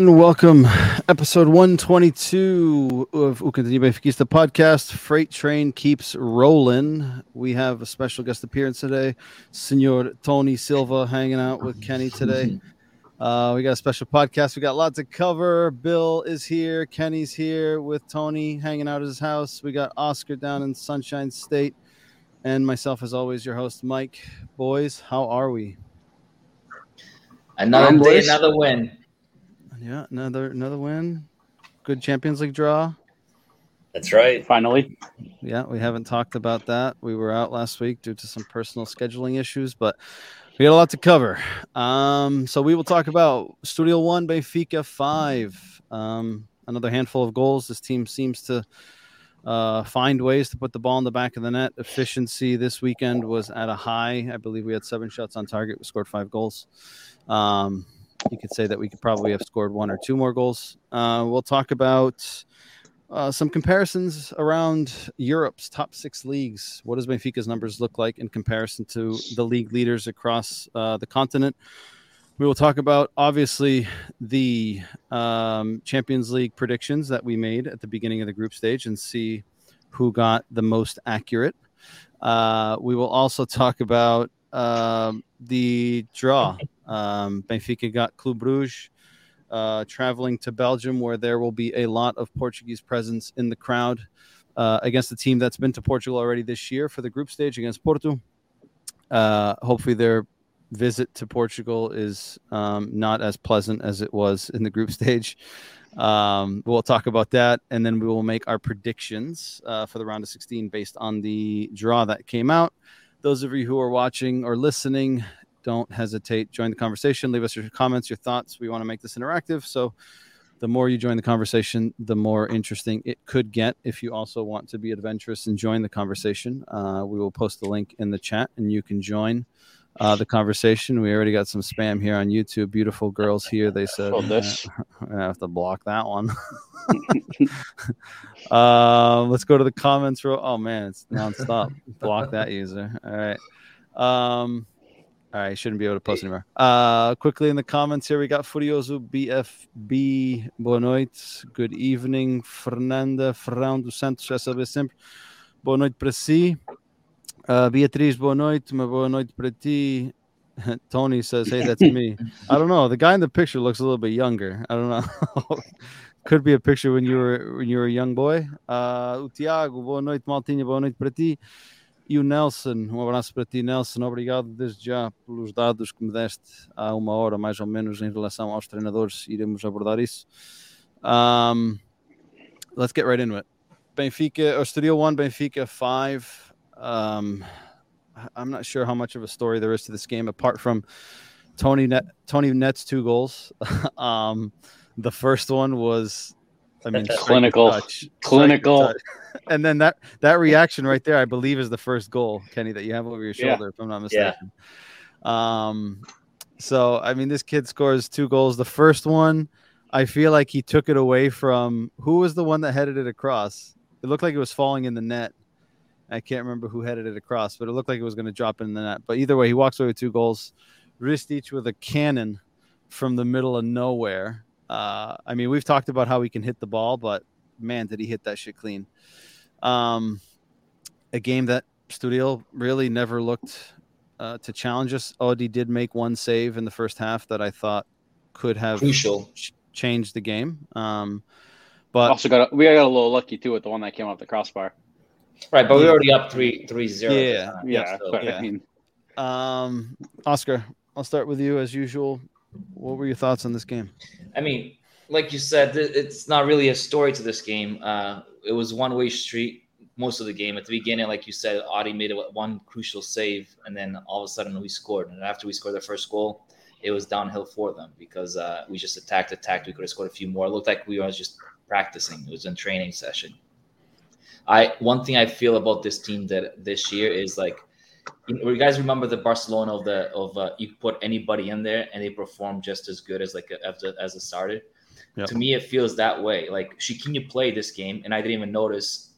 and welcome. Episode 122 of O Cantinho Benfiquista podcast. Freight train keeps rolling. We have a special guest appearance today, Senor Tony Silva, hanging out with Kenny today. Uh, we got a special podcast. We got lots to cover. Bill is here. Kenny's here with Tony, hanging out at his house. We got Oscar down in Sunshine State, and myself, as always, your host, Mike. Boys, how are we? Another day, another win. Yeah, another another win. Good Champions League draw. That's right. Finally. Yeah, we haven't talked about that. We were out last week due to some personal scheduling issues, but we got a lot to cover. Um, so we will talk about Estoril One, Benfica five. Um, another handful of goals. This team seems to uh, find ways to put the ball in the back of the net. Efficiency this weekend was at a high. I believe we had seven shots on target. We scored five goals. Um, you could say that we could probably have scored one or two more goals. Uh, we'll talk about uh, some comparisons around Europe's top six leagues. What does Benfica's numbers look like in comparison to the league leaders across uh, the continent? We will talk about obviously the um, Champions League predictions that we made at the beginning of the group stage and see who got the most accurate. Uh, we will also talk about um, the draw. Um, Benfica got Club Bruges uh, traveling to Belgium, where there will be a lot of Portuguese presence in the crowd uh, against a team that's been to Portugal already this year for the group stage against Porto. Uh, hopefully, their visit to Portugal is um, not as pleasant as it was in the group stage. Um, we'll talk about that, and then we will make our predictions uh, for the round of 16 based on the draw that came out. Those of you who are watching or listening, don't hesitate. Join the conversation. Leave us your comments, your thoughts. We want to make this interactive. So the more you join the conversation, the more interesting it could get. If you also want to be adventurous and join the conversation, uh, we will post the link in the chat and you can join uh, the conversation. We already got some spam here on YouTube. Beautiful girls here. They said, Oh, this. I have to block that one. uh, let's go to the comments. Row. Oh man, it's nonstop. block that user. All right. Um, all right, shouldn't be able to post anymore. Uh, quickly in the comments here, we got Furioso BFB. Boa noite. Good evening, Fernanda Ferrão dos Santos. Já sabe sempre. Boa noite para si. Uh, Beatriz, boa noite. Uma boa noite para ti. Tony says, "Hey, that's me." I don't know. The guy in the picture looks a little bit younger. I don't know. Could be a picture when you were when you were a young boy. Uh, o Tiago, boa noite, Maltinha. Boa noite para ti. E o Nelson, um abraço para ti, Nelson. Obrigado desde já pelos dados que me deste há uma hora, mais ou menos, em relação aos treinadores. Iremos abordar isso. Um, let's get right into it. Benfica, or Estoril One, Benfica five. Um, I'm not sure how much of a story there is to this game apart from Tony Net. Tony Net's two goals. um, the first one was, I mean, Clinical. touch. Clinical. touch. And then that that reaction right there, I believe, is the first goal, Kenny, that you have over your Yeah. shoulder, if I'm not mistaken. Yeah. Um, so I mean, this kid scores two goals. The first one, I feel like he took it away from who was the one that headed it across. It looked like it was falling in the net. I can't remember who headed it across, but it looked like it was going to drop in the net. But either way, he walks away with two goals. Ristic with a cannon from the middle of nowhere. Uh, I mean, we've talked about how he can hit the ball, but man, did he hit that shit clean. Um, a game that Estoril really never looked uh, to challenge us. Odi did make one save in the first half that I thought could have Crucial. ch- changed the game. Um, but also got a, we got a little lucky too with the one that came off the crossbar. Right, but we're already up three three zero. Yeah, Yeah, so- yeah. I mean, um, Oscar, I'll start with you as usual. What were your thoughts on this game? I mean, like you said, it's not really a story to this game. Uh, it was one way street most of the game. At the beginning, like you said, Audi made one crucial save, and then all of a sudden we scored. And after we scored the first goal, it was downhill for them because uh, we just attacked, attacked. We could have scored a few more. It looked like we were just practicing. It was a training session. I one thing I feel about this team that this year is like you, know, you guys remember the Barcelona of the of uh, you put anybody in there and they perform just as good as like a, as a, as a starter. Yep. To me, it feels that way. Like Chiquinho played this game, and I didn't even notice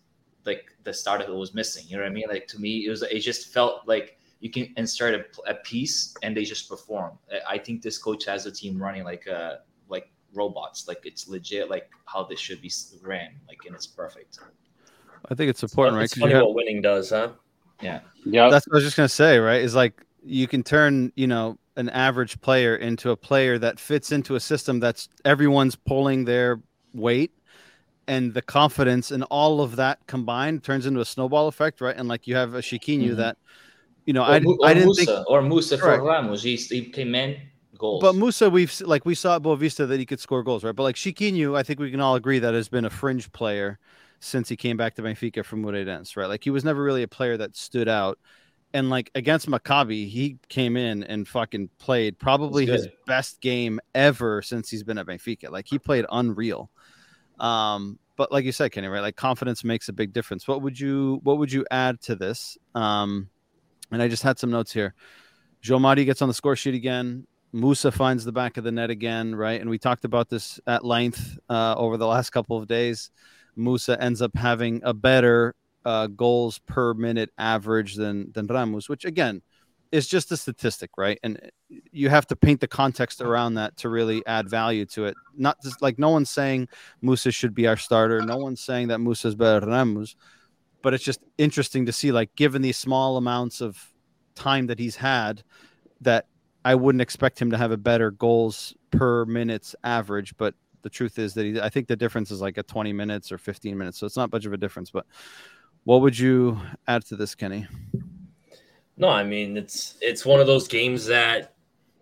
like the starter that was missing. You know what I mean? Like to me, it was it just felt like you can insert a, a piece and they just perform. I- I think this coach has a team running like uh like robots. Like it's legit, like how this should be ran, like and it's perfect. I think it's important, right? It's 'Cause funny you have- what winning does, huh? Yeah, Yeah. that's what I was just gonna say, right? Is like you can turn, you know, an average player into a player that fits into a system that's everyone's pulling their weight and the confidence and all of that combined turns into a snowball effect, right? And like you have a Chiquinho Mhm. that, you know, or, I, Mu- I or didn't Musa think, or Musa for Correct. Ramos. He, he came in goals. but Musa, we've like we saw at Boavista that he could score goals, right? But like Chiquinho, I think we can all agree that has been a fringe player since he came back to Benfica from Moreirense, right? Like he was never really a player that stood out. And like against Maccabi, he came in and fucking played probably his best game ever since he's been at Benfica. Like he played unreal. Um, but like you said, Kenny, right? Like confidence makes a big difference. What would you what would you add to this? Um, and I just had some notes here. Joe gets on the score sheet again. Musa finds the back of the net again, right? And we talked about this at length uh, over the last couple of days. Musa ends up having a better uh, goals per minute average than than Ramos, which again is just a statistic, right? And you have to paint the context around that to really add value to it. Not just like no one's saying Musa should be our starter. No one's saying that Musa is better than Ramos, but it's just interesting to see, like, given these small amounts of time that he's had, that I wouldn't expect him to have a better goals per minutes average. But the truth is that he, I think the difference is like a 20 minutes or 15 minutes, so it's not much of a difference. But what would you add to this, Kenny? No, I mean it's it's one of those games that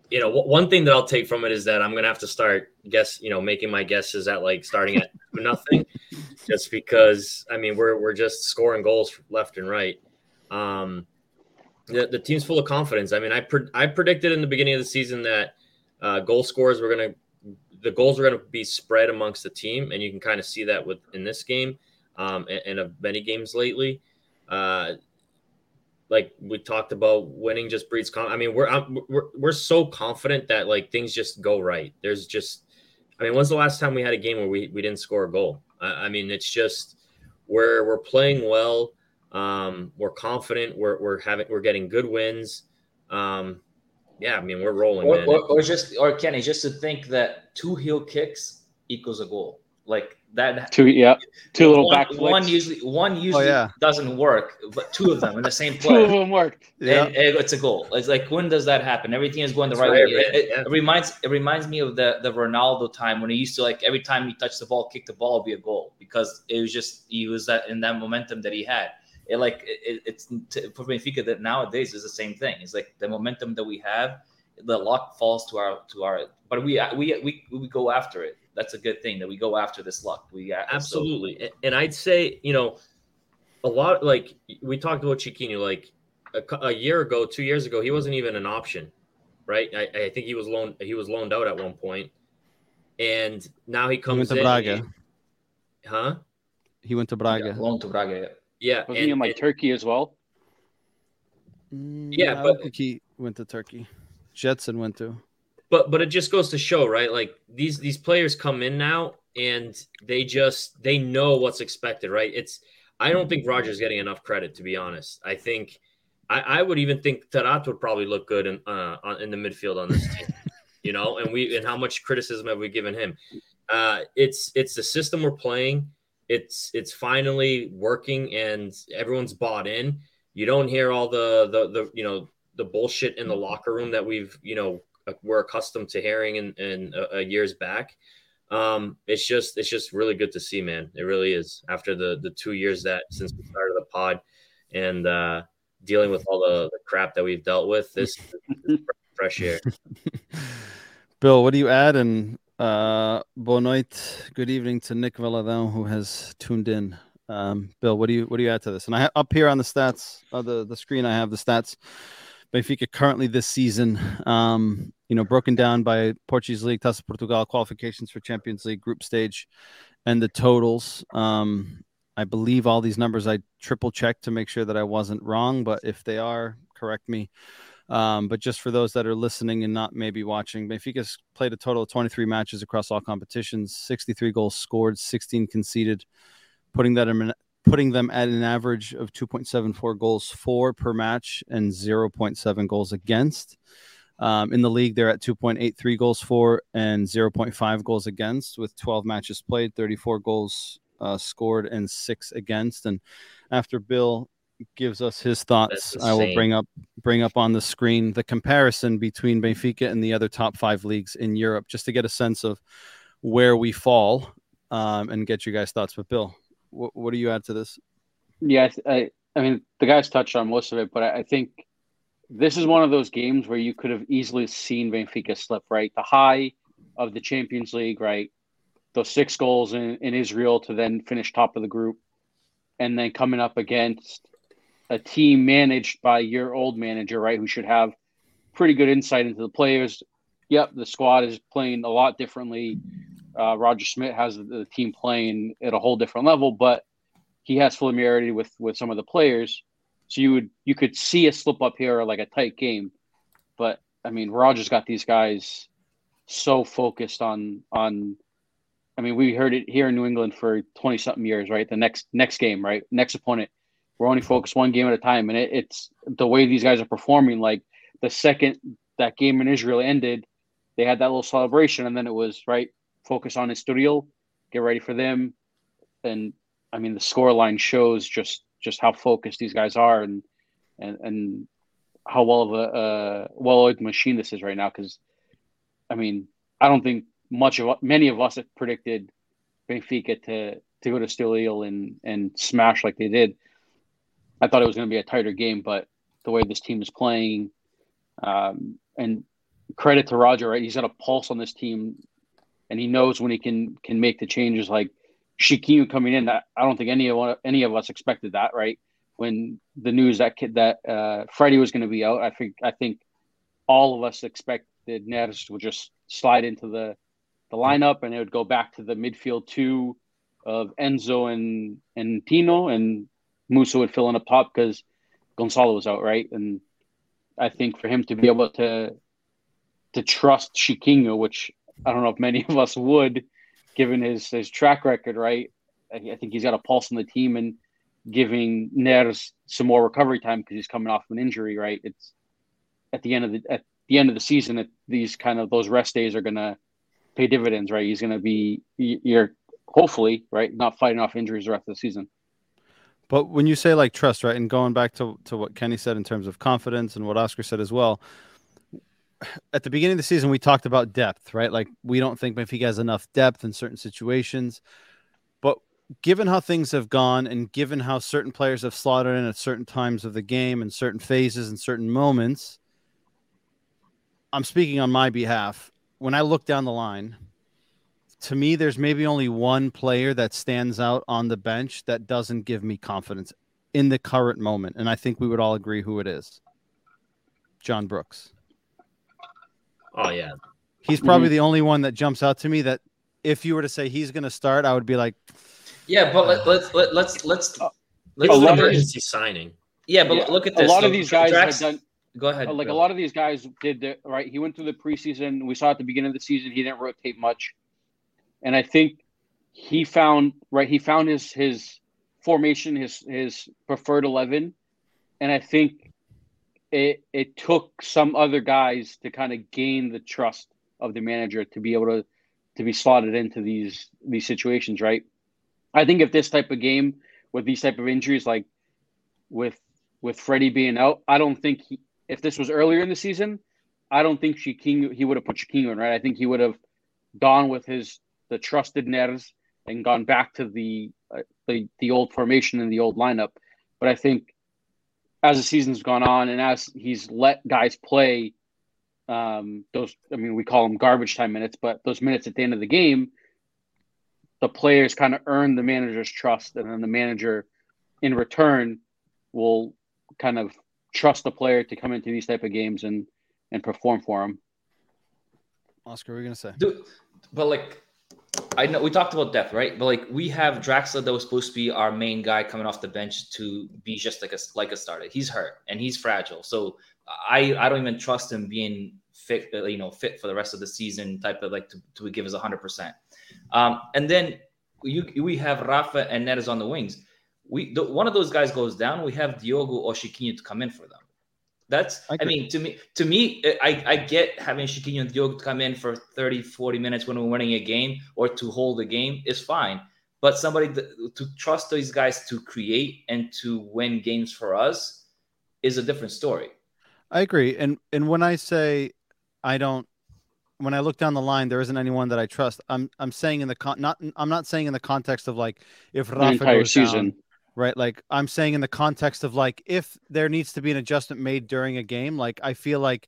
you know. One thing that I'll take from it is that I'm gonna have to start guess, you know, making my guesses at like starting at nothing, just because I mean we're we're just scoring goals left and right. Um, the, the team's full of confidence. I mean, I pre- I predicted in the beginning of the season that uh, goal scorers were gonna the goals are gonna be spread amongst the team, and you can kind of see that with in this game, um, and, and of many games lately. Uh, like we talked about, winning just breeds. Con- I mean, we're, I'm, we're we're so confident that like things just go right. There's just, I mean, when's the last time we had a game where we, we didn't score a goal? I, I mean, it's just we're we're playing well. Um, we're confident. We're we're having we're getting good wins. Um, yeah, I mean, we're rolling, or, man. or, or just or Kenny, just to think that two heel kicks equals a goal. Like that Two, yeah, two little one, back one usually one oh, usually yeah. doesn't work, but two of them in the same play. Two of play. them worked. Yeah. And, and it's a goal. It's like when does that happen? Everything is going the It's right way. man. It, it- Yeah. it reminds it reminds me of the the Ronaldo time when he used to like every time he touched the ball, kick the ball, it'd be a goal because it was just he was that in that momentum that he had. It like it, it's t- for Benfica that nowadays is the same thing. It's like the momentum that we have, the luck falls to our to our, but we we we we go after it. That's a good thing that we go after this luck. We uh, so- Absolutely. And I'd say, you know, a lot like we talked about Chiquinho, like a, a year ago, two years ago, he wasn't even an option, right? I, I think he was loaned he was loaned out at one point, and now he He comes went to in, Braga. huh? He went to yeah, Braga. loan to Braga. Yeah. Yeah, Wasn't and- he in like and- Turkey as well? Mm, Yeah, I but- don't think he went to Turkey. Gedson went to. but but it just goes to show right like these these players come in now and they just they know what's expected right it's i don't think roger's getting enough credit to be honest i think i, I would even think Taarabt would probably look good in uh on, in the midfield on this team you know and we and how much criticism have we given him uh it's it's the system we're playing it's it's finally working and everyone's bought in you don't hear all the the the you know the bullshit in the locker room that we've you know we're accustomed to hearing in, in uh, uh, years back. Um, it's just it's just really good to see, man. It really is. After the the two years that since we started the pod and uh, dealing with all the, the crap that we've dealt with, this is fresh air. Bill, what do you add? And uh, bon noit, good evening to Nick Valadão, who has tuned in. Um, Bill, what do you what do you add to this? And I up here on the stats, uh, the the screen, I have the stats. Benfica currently this season, um, you know, broken down by Portuguese League, Taça Portugal qualifications for Champions League group stage, and the totals. Um, I believe all these numbers I triple checked to make sure that I wasn't wrong, but if they are, correct me. Um, but just for those that are listening and not maybe watching, Benfica's played a total of 23 matches across all competitions, 63 goals scored, 16 conceded, putting that in, putting them at an average of 2.74 goals for per match and 0.7 goals against. Um, in the league, they're at 2.83 goals for and 0.5 goals against, with 12 matches played, 34 goals uh, scored, and six against. And after Bill gives us his thoughts, I will bring up bring up on the screen the comparison between Benfica and the other top five leagues in Europe, just to get a sense of where we fall um, and get you guys' thoughts. But Bill, what, what do you add to this? Yeah, I, I mean, the guys touched on most of it, but I think this is one of those games where you could have easily seen Benfica slip, right? The high of the Champions League, right? Those six goals in, in Israel to then finish top of the group, and then coming up against a team managed by your old manager, right? Who should have pretty good insight into the players. Yep, the squad is playing a lot differently. Uh, Roger Schmidt has the team playing at a whole different level, but he has familiarity with with some of the players. So you would you could see a slip up here or like a tight game, but I mean Rogers got these guys so focused on on. I mean, we heard it here in New England for twenty something years, right? The next next game, right? Next opponent, we're only focused one game at a time, and it, it's the way these guys are performing. Like the second that game in Israel ended, they had that little celebration, and then it was right focus on Estoril, get ready for them, and I mean the score line shows just just how focused these guys are and and and how well of a uh, well-oiled machine this is right now. Because I mean, I don't think much of many of us have predicted Benfica to to go to Estoril and and smash like they did. I thought it was going to be a tighter game, but the way this team is playing, um, and credit to Roger, right? He's got a pulse on this team, and he knows when he can can make the changes. Like Chiquinho coming in, I, I don't think any of any of us expected that, right? When the news that kid that uh, Freddie was going to be out, I think I think all of us expected Neres would just slide into the the lineup, and it would go back to the midfield two of Enzo and and Tino, and Musa would fill in up top because Gonçalo was out, right? And I think for him to be able to to trust Chiquinho, which I don't know if many of us would, given his his track record, right? I, think he's got a pulse on the team and giving Neres some more recovery time because he's coming off of an injury, right? It's at the end of the at the end of the season, it, these kind of those rest days are gonna pay dividends, right? He's gonna be you're hopefully right not fighting off injuries the rest of the season. But when you say like trust, right, and going back to to what Kenny said in terms of confidence and what Oscar said as well, at the beginning of the season, we talked about depth, right? Like we don't think Benfica has enough depth in certain situations. But given how things have gone and given how certain players have slotted in at certain times of the game and certain phases and certain moments, I'm speaking on my behalf. When I look down the line, to me, there's maybe only one player that stands out on the bench that doesn't give me confidence in the current moment. And I think we would all agree who it is John Brooks. Oh yeah, he's probably mm-hmm. the only one that jumps out to me. That if you were to say he's going to start, I would be like, yeah, but let, let's let, let's let's uh, let's an emergency signing. Yeah, but yeah. look at this. A lot of these guys Drax, have done. Go ahead. Like a lot of these guys did the right. He went through the preseason. We saw at the beginning of the season he didn't rotate much, and I think he found right. He found his his formation, his his preferred eleven, and I think it it took some other guys to kind of gain the trust of the manager to be able to to be slotted into these these situations, right? I think if this type of game with these type of injuries, like with with Freddie being out, I don't think he, if this was earlier in the season, I don't think Chiquinho, he would have put Chiquinho in, right? I think he would have gone with his the trusted Neres and gone back to the uh, the the old formation and the old lineup. But I think as the season's gone on and as he's let guys play um, those, I mean, we call them garbage time minutes, but those minutes at the end of the game, the players kind of earn the manager's trust, and then the manager, in return, will kind of trust the player to come into these type of games and and perform for him. Oscar, what are you gonna say? Dude, but like I know we talked about depth, right? But like we have Draxler that was supposed to be our main guy coming off the bench to be just like a like a starter. He's hurt and he's fragile, so I I don't even trust him being fit, uh, you know, fit for the rest of the season. Type of like to, to give us hundred percent. Um, and then you we have Rafa and Neres on the wings. We the, one of those guys goes down. We have Diogo or Chiquinho to come in for them. That's I I, mean to me to me I, I get having Chiquinho and Diogo come in for 30 40 minutes when we're winning a game or to hold the game is fine. But somebody th- to trust these guys to create and to win games for us is a different story. I agree. And and when I say I don't when I look down the line, there isn't anyone that I trust. I'm I'm saying in the con not I'm not saying in the context of like if The entire goes down, season. Right? Like I'm saying in the context of like if there needs to be an adjustment made during a game, like I feel like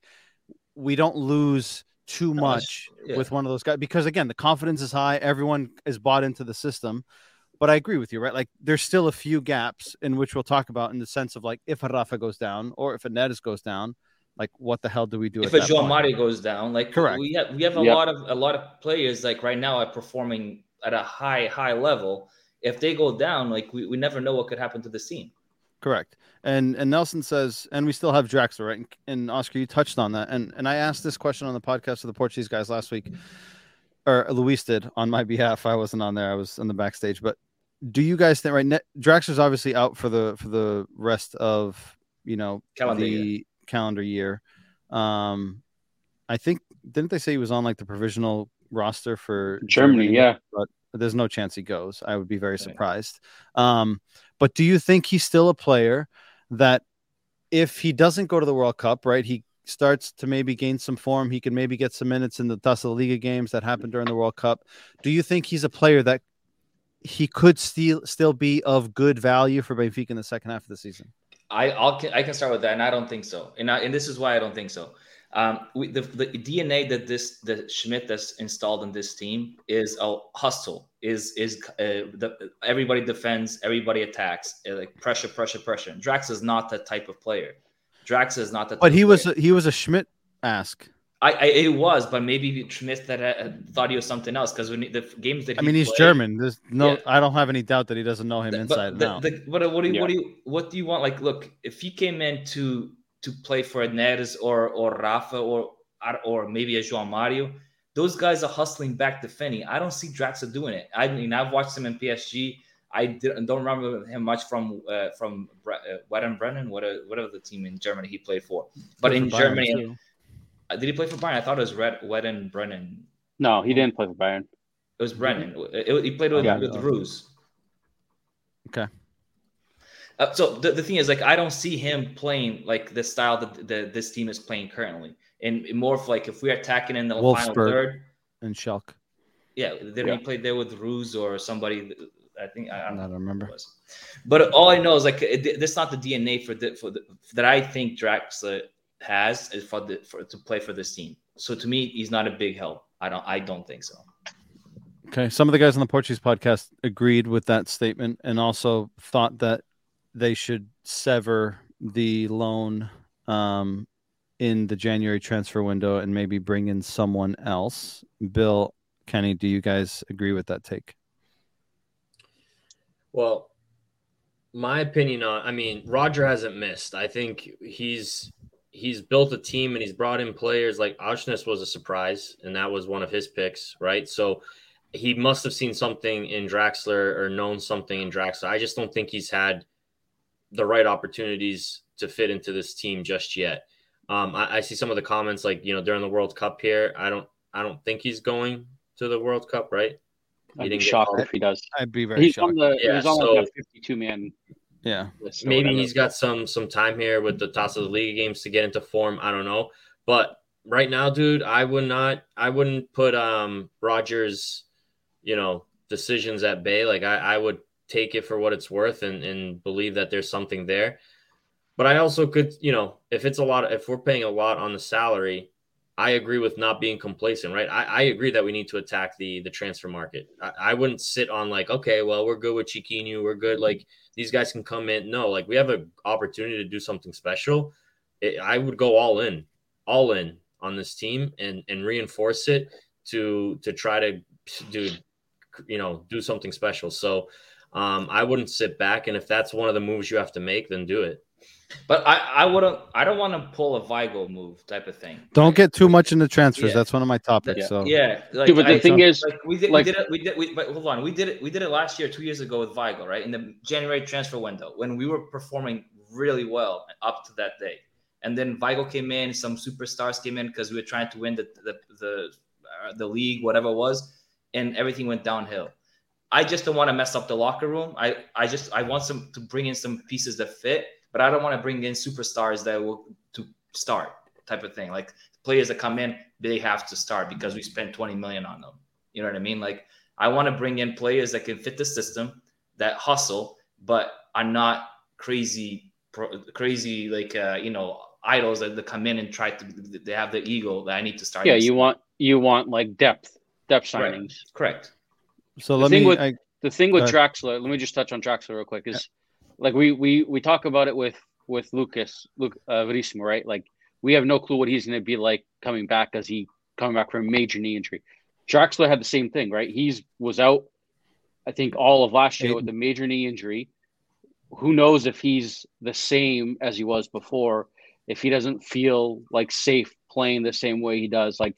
we don't lose too much yeah. with one of those guys because again the confidence is high, everyone is bought into the system. But I agree with you, right? Like there's still a few gaps in which we'll talk about in the sense of like if a Rafa goes down or if a Neres goes down, like what the hell do we do? if at a that João point? Goes down, like Correct. we have we have a Yep. lot of a lot of players like right now are performing at a high high level. If they go down, like we, we never know what could happen to this team. Correct. And and Nelson says, and we still have Draxler, right? And, and Oscar, you touched on that. And and I asked this question on the podcast of the Portuguese guys last week, or Luis did on my behalf. I wasn't on there. I was in the backstage. But do you guys think right? Ne- Draxler's obviously out for the for the rest of you know Calendar the year. calendar year. Um, I think didn't they say he was on like the provisional roster for Germany, yeah. but there's no chance he goes. I would be very surprised. Um, but do you think he's still a player that if he doesn't go to the World Cup, right, he starts to maybe gain some form, he can maybe get some minutes in the Taça Liga games that happened during the World Cup. Do you think he's a player that he could still still be of good value for Benfica in the second half of the season? I I'll, I can start with that, and I don't think so. And I, and this is why I don't think so. Um, we, the, the DNA that this that Schmidt has installed in this team is a hustle. Is is uh, the, everybody defends, everybody attacks, uh, like pressure, pressure, pressure. Drax is not that type of player. Drax is not that. But type he was player. he was a Schmidt ask. I, I it was, but maybe Schmidt that uh, thought he was something else because when he- the f- games that I mean, he's played- German. There's no, Yeah. I don't have any doubt that he doesn't know him the- inside but the, the, what, what do you Yeah. what do you what do you want? Like, look, if he came in to to play for a Neres or or Rafa or or maybe a João Mario, those guys are hustling back defending. I don't see Draxler doing it. I mean, I've watched him in PSG. I did, don't remember him much from uh, from Bre- uh, Werder Bremen, whatever, whatever the team in Germany he played for. But Played in for Bayern, Germany, too. uh, did he play for Bayern? I thought it was Red Werder Bremen. No, he didn't play for Bayern. It was Brennan. It- it- he played with, Yeah. with Ruse. Okay. Uh, so the, the thing is, like, I don't see him playing like the style that the, this team is playing currently. And more of like if we're attacking in the final third, and Schalke. yeah, then Yeah. he played there with Ruse or somebody. I think I I don't know. don't remember. was. But all I know is like it, this not the DNA for the for the that I think Draxler has is for the for to play for this team. So to me, he's not a big help. I don't I don't think so. Okay. Some of the guys on the Portuguese podcast agreed with that statement and also thought that they should sever the loan um, in the January transfer window and maybe bring in someone else. Bill, Kenny, do you guys agree with that take? Well, my opinion on I mean, Roger hasn't missed. I think he's he's built a team and he's brought in players like Aursnes was a surprise, and that was one of his picks, right? So he must have seen something in Draxler or known something in Draxler. I just don't think he's had the right opportunities to fit into this team just yet. Um, I, I see some of the comments like you know during the World Cup here. I don't I don't think he's going to the World Cup, right? He I'd be shocked if he does. I'd be very He's shocked. on the Yeah, he's on so- like a 52 man yeah. list. maybe whatever. he's got some some time here with the Taça of the League games to get into form. I don't know, but right now, dude, I would not. I wouldn't put um Rogers, you know, decisions at bay. Like I, I would take it for what it's worth and and believe that there's something there. But I also could, you know, if it's a lot, if we're paying a lot on the salary, I agree with not being complacent, right? I, I agree that we need to attack the the transfer market. I, I wouldn't sit on like, okay, well, we're good with Chiquinho, we're good. Like these guys can come in. No, like we have an opportunity to do something special. It, I would go all in, all in on this team and and reinforce it to to try to do, you know, do something special. So um, I wouldn't sit back, and if that's one of the moves you have to make, then do it. But I, I wouldn't. I don't want to pull a Weigl move type of thing. Don't get too much into transfers. Yeah. That's one of my topics. That- So yeah, like, Dude, but the I- thing is, like we did, like- we did it, we did, we, but hold on, we did it, we did it last year, two years ago with Weigl, right in the January transfer window when we were performing really well up to that day, and then Weigl came in, some superstars came in because we were trying to win the the the, uh, the league, whatever it was, and everything went downhill. I just don't want to mess up the locker room. I I just I want some to bring in some pieces that fit, but I don't want to bring in superstars that will to start type of thing. Like players that come in, they have to start because we spent 20 million on them. You know what I mean? Like I want to bring in players that can fit the system, that hustle, but are not crazy, crazy like uh, you know idols that, that come in and try to. They have the ego that I need to start. Yeah, you want you want like depth, depth signings. Right. Correct. So the let thing me. with I, the thing with Draxler, let me just touch on Draxler real quick. Is like we we we talk about it with with Lucas Luke uh, Verissimo, right? Like we have no clue what he's going to be like coming back as he coming back from a major knee injury. Draxler had the same thing, right? He's was out, I think, all of last year with a major knee injury. Who knows if he's the same as he was before? If he doesn't feel like safe playing the same way he does, like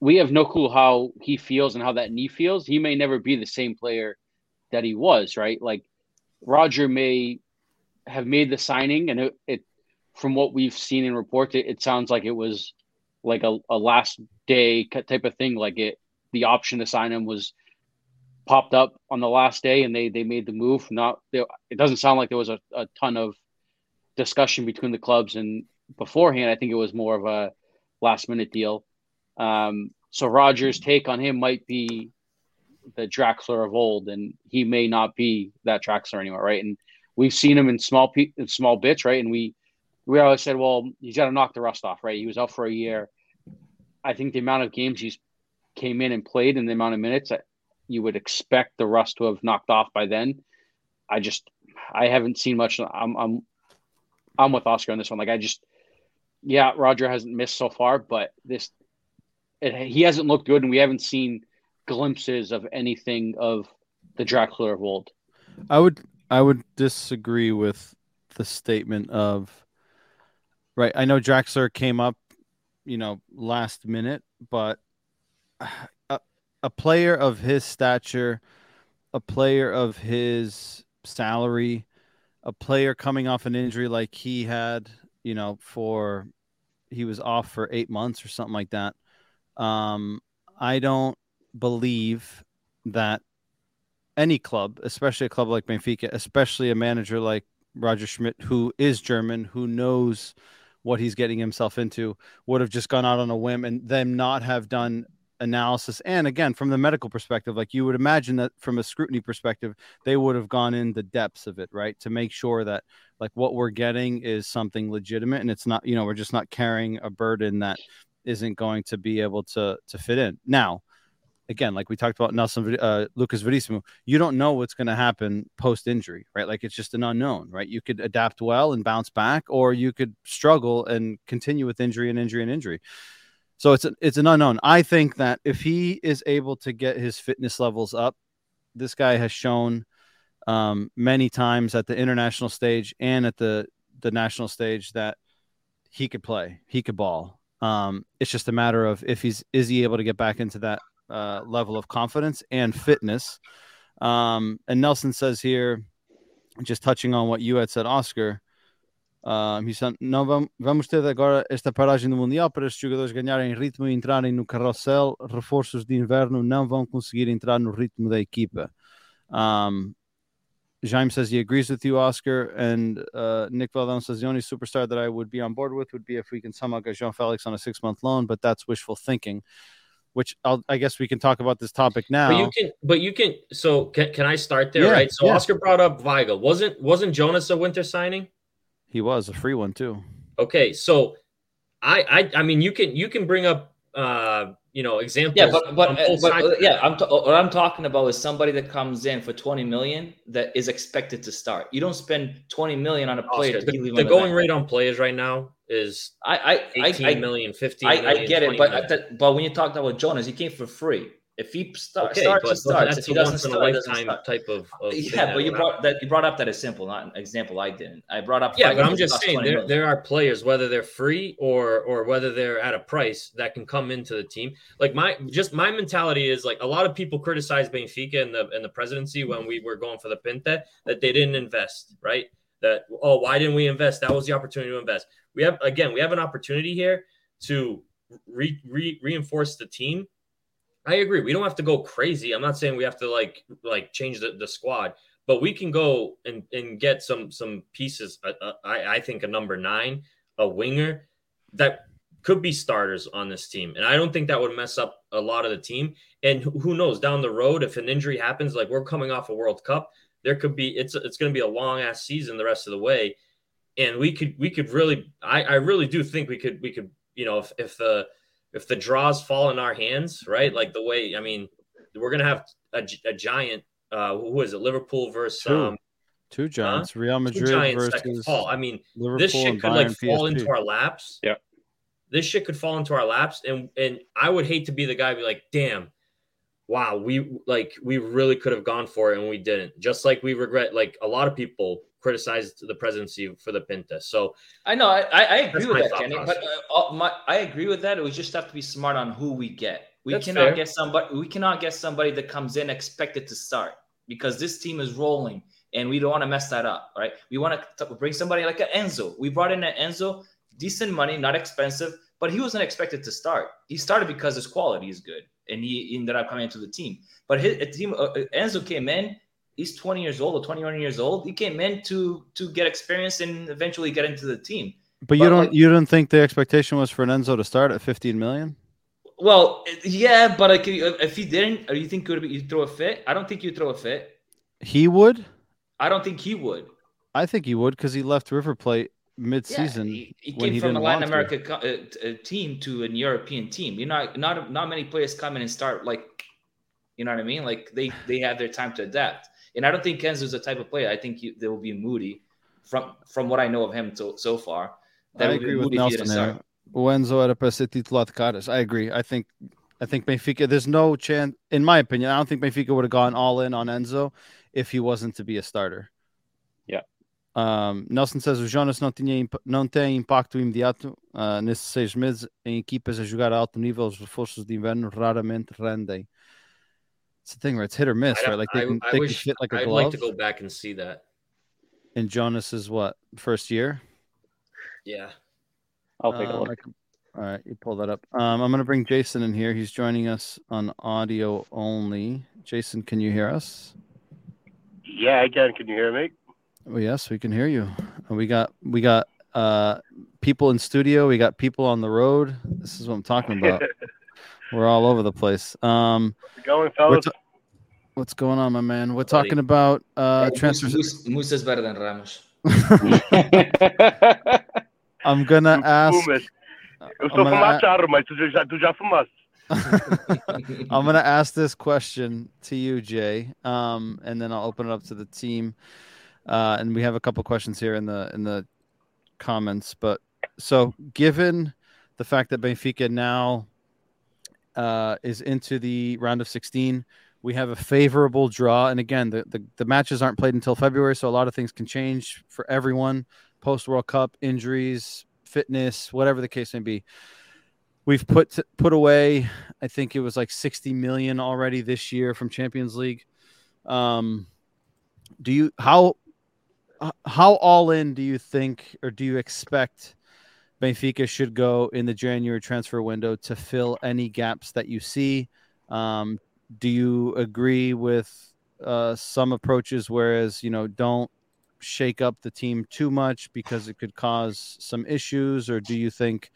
we have no clue how he feels and how that knee feels. He may never be the same player that he was, right? Like Roger may have made the signing, and it, it from what we've seen in reports, it, it sounds like it was like a, a last day type of thing. Like it, the option to sign him was popped up on the last day, and they they made the move. Not it doesn't sound like there was a, a ton of discussion between the clubs and beforehand. I think it was more of a last minute deal. Um, so Rogers' take on him might be the Draxler of old, and he may not be that Draxler anymore, right? And we've seen him in small pe- in small bits, right? And we we always said, well, he's got to knock the rust off, right? He was out for a year. I think the amount of games he's came in and played and the amount of minutes that you would expect the rust to have knocked off by then. I just I haven't seen much. I'm I'm I'm with Oscar on this one. Like I just yeah, Roger hasn't missed so far, but this it, he hasn't looked good, and we haven't seen glimpses of anything of the Draxler of old. I would I would disagree with the statement of right. I know Draxler came up, you know, last minute, but a, a player of his stature, a player of his salary, a player coming off an injury like he had, you know, for he was off for eight months or something like that. Um, I don't believe that any club, especially a club like Benfica, especially a manager like Roger Schmidt, who is German, who knows what he's getting himself into, would have just gone out on a whim and them not have done analysis. And again, from the medical perspective, like you would imagine that from a scrutiny perspective, they would have gone in the depths of it, right? To make sure that like what we're getting is something legitimate and it's not, you know, we're just not carrying a burden that isn't going to be able to to fit in. Now, again, like we talked about Nelson uh, Lucas Verissimo, you don't know what's going to happen post injury, right? Like it's just an unknown, right? You could adapt well and bounce back, or you could struggle and continue with injury and injury and injury. So it's a, it's an unknown. I think that if he is able to get his fitness levels up, this guy has shown um, many times at the international stage and at the the national stage that he could play, he could ball. Um, it's just a matter of if he's is he able to get back into that uh, level of confidence and fitness. Um, and Nelson says here, just touching on what you had said, Oscar. Um, he said, vamos, vamos ter agora esta paragem do Mundial para os jogadores ganharem ritmo e entrarem no carrossel. Reforços de inverno não vão conseguir entrar no ritmo da equipa. Um, Jaime says he agrees with you, Oscar. And uh, Nick Valadão says the only superstar that I would be on board with would be if we can somehow get João Félix on a six month loan, but that's wishful thinking. Which I'll, i guess we can talk about this topic now. But you can, but you can. So can, can I start there? Yeah, right. So yeah. Oscar brought up Weigl. Wasn't wasn't Jonas a winter signing? He was a free one too. Okay, so I I I mean you can you can bring up uh you know examples. Yeah, but but, but yeah. I'm t- what I'm talking about is somebody that comes in for 20 million that is expected to start. You don't spend 20 million on a player. The, the going rate on players right now is I I I, 18 I, million, 15 I, I get it, but million. the, but when you talked about Jonas, he came for free. If he start, okay, starts, he starts. that's If he a doesn't once in a start, doesn't lifetime start. type of, of Yeah, but you brought that you brought up that as simple, not an example. I didn't. I brought up. Yeah, but I'm just saying there, million. there are players, whether they're free or or whether they're at a price that can come into the team. Like my just my mentality is like a lot of people criticize Benfica and the and the presidency when we were going for the Penta that they didn't invest, right? That oh why didn't we invest? That was the opportunity to invest. we have again we have an opportunity here to re, re, reinforce the team. I agree. We don't have to go crazy. I'm not saying we have to like like change the, the squad, but we can go and, and get some some pieces. Uh, uh, I, I think a number nine, a winger that could be starters on this team, and I don't think that would mess up a lot of the team. And who knows down the road if an injury happens, like we're coming off a World Cup, there could be it's it's going to be a long ass season the rest of the way, and we could we could really I I really do think we could we could you know if if the if the draws fall in our hands, right? Like the way I mean, we're gonna have a, a giant. Uh, who is it? Liverpool versus Two. um, Two giants, Real two Madrid giants that versus fall. I mean, Liverpool this shit could like fall PSG. into our laps. Yeah. This shit could fall into our laps, and and I would hate to be the guy be like, damn, wow, we like we really could have gone for it and we didn't. Just like we regret, like a lot of people criticized the presidency for the Penta. So I know. I, I, agree with that, Kenny. process. But uh, uh, my, I agree with that. We just have to be smart on who we get. We That's cannot fair. get somebody. We cannot get somebody that comes in expected to start because this team is rolling, and we don't want to mess that up. Right? We want to bring somebody like an Enzo. We brought in an Enzo, decent money, not expensive, but he wasn't expected to start. He started because his quality is good, and he ended up coming into the team. But his a team, uh, uh, Enzo came in. He's 20 years old or 21 years old. He came in to to get experience and eventually get into the team. But you don't like- you don't think the expectation was for an Enzo to start at 15 million? Well, yeah, but like if he didn't, or you think could you throw a fit? I don't think you throw a fit. He would. I don't think he would. I think he would because he left River Plate Yeah, mid-season. he, he when came he from a Latin America co- uh, t- uh, team to an European team. You know, not not many players come in and start like, you know what I mean? Like they they have their time to adapt. And I don't think Kenzo's the type of player. I think he, there will be Moody from from what I know of him to, so far. I agree with he Nelson. O Enzo era para ser titular de caras. I agree. I think I think Benfica. There's no chance, in my opinion. I don't think Benfica would have gone all in on Enzo if he wasn't to be a starter. Yeah. Um, Nelson says o Jonas não tinha imp- não tem impacto imediato ah, nesses seis meses em equipas a jogar a alto nível. Os reforços de inverno raramente rendem. It's the thing where it's hit or miss, right? Like they I- can, I they wish can fit like a I'd glove. like to go back and see that. And Jonas is what first year? Yeah. I'll take a Um, look. All right, you pull that up. Um, I'm going to bring Jason in here. He's joining us on audio only. Jason, can you hear us? Yeah, I can. Can you hear me? Oh, yes, we can hear you. We got we got uh, people in studio. We got people on the road. This is what I'm talking about. We're all over the place. Um, How's it going, fellas? ta- what's going on, my man? We're Buddy. talking about uh, Mus- transfers. Mus- Musa is better than Ramos. I'm gonna ask. Eu I'm sou gonna, mas tu já, tu já fumaste. I'm gonna ask this question to you, Jay, um, and then I'll open it up to the team. Uh, and we have a couple questions here in the in the comments. But so, given the fact that Benfica now uh, is into the round of 16, we have a favorable draw. And again, the, the the matches aren't played until February, so a lot of things can change for everyone. Post World Cup injuries, fitness, whatever the case may be. We've put put away I think it was like 60 million already this year from Champions League. Um, do you how how all in do you think or do you expect Benfica should go in the January transfer window to fill any gaps that you see? Um, do you agree with uh, some approaches, whereas you know don't shake up the team too much because it could cause some issues, or do you think?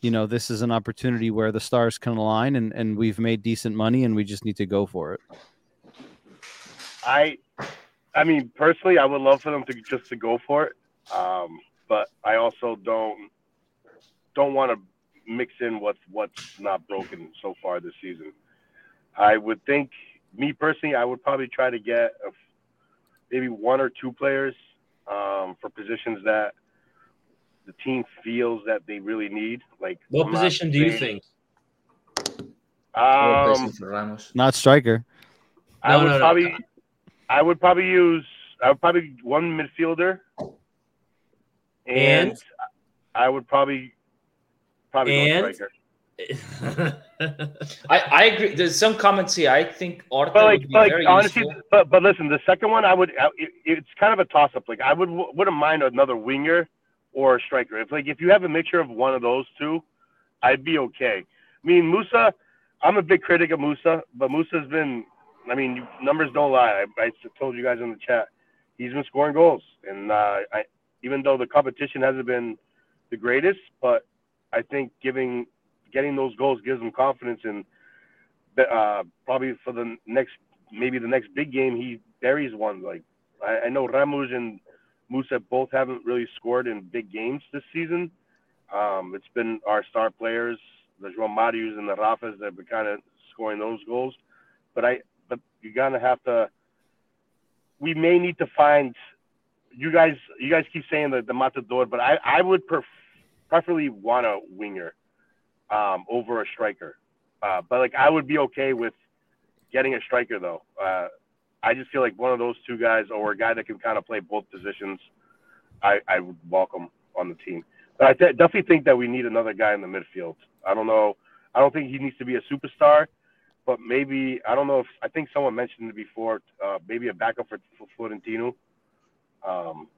you know this is an opportunity where the stars can align and, and we've made decent money and we just need to go for it I, I mean, personally, I would love for them to just to go for it. Um, but I also don't don't want to mix in what's what's not broken so far this season. I would think, me personally, I would probably try to get a, maybe one or two players um, for positions that the team feels that they really need. Like What I'm not position do you think? Um, replacement for Ramos. not striker I No, would no, no. probably, I would probably use, I would probably one midfielder, and, And? I would probably, probably go striker. I, I agree. There's some comments here. I think Orta But like, but like honestly, useful. but but listen, the second one, I would, I, it, it's kind of a toss up. Like I would, wouldn't mind another winger or a striker. If like if you have a mixture of one of those two, I'd be okay. I mean, Musa, I'm a big critic of Musa, but Musa's been, I mean, numbers don't lie. I, I told you guys in the chat, he's been scoring goals, and uh, I, even though the competition hasn't been the greatest, but I think giving getting those goals gives him confidence, and uh, probably for the next maybe the next big game he buries one. Like I, I know Ramos and Musa both haven't really scored in big games this season. Um, it's been our star players, the João Mários and the Rafas that have been kind of scoring those goals. But I, you're gonna have to. We may need to find. You guys, you guys keep saying the the Matador, but I, I would pref- preferably want a winger um, over a striker. Uh, but like I would be okay with getting a striker though. Uh, I just feel like one of those two guys or a guy that can kind of play both positions, I, I would welcome on the team. But I th- definitely think that we need another guy in the midfield. I don't know. I don't think he needs to be a superstar, but maybe I don't know if I think someone mentioned it before. Uh, maybe a backup for, for Florentino. Um,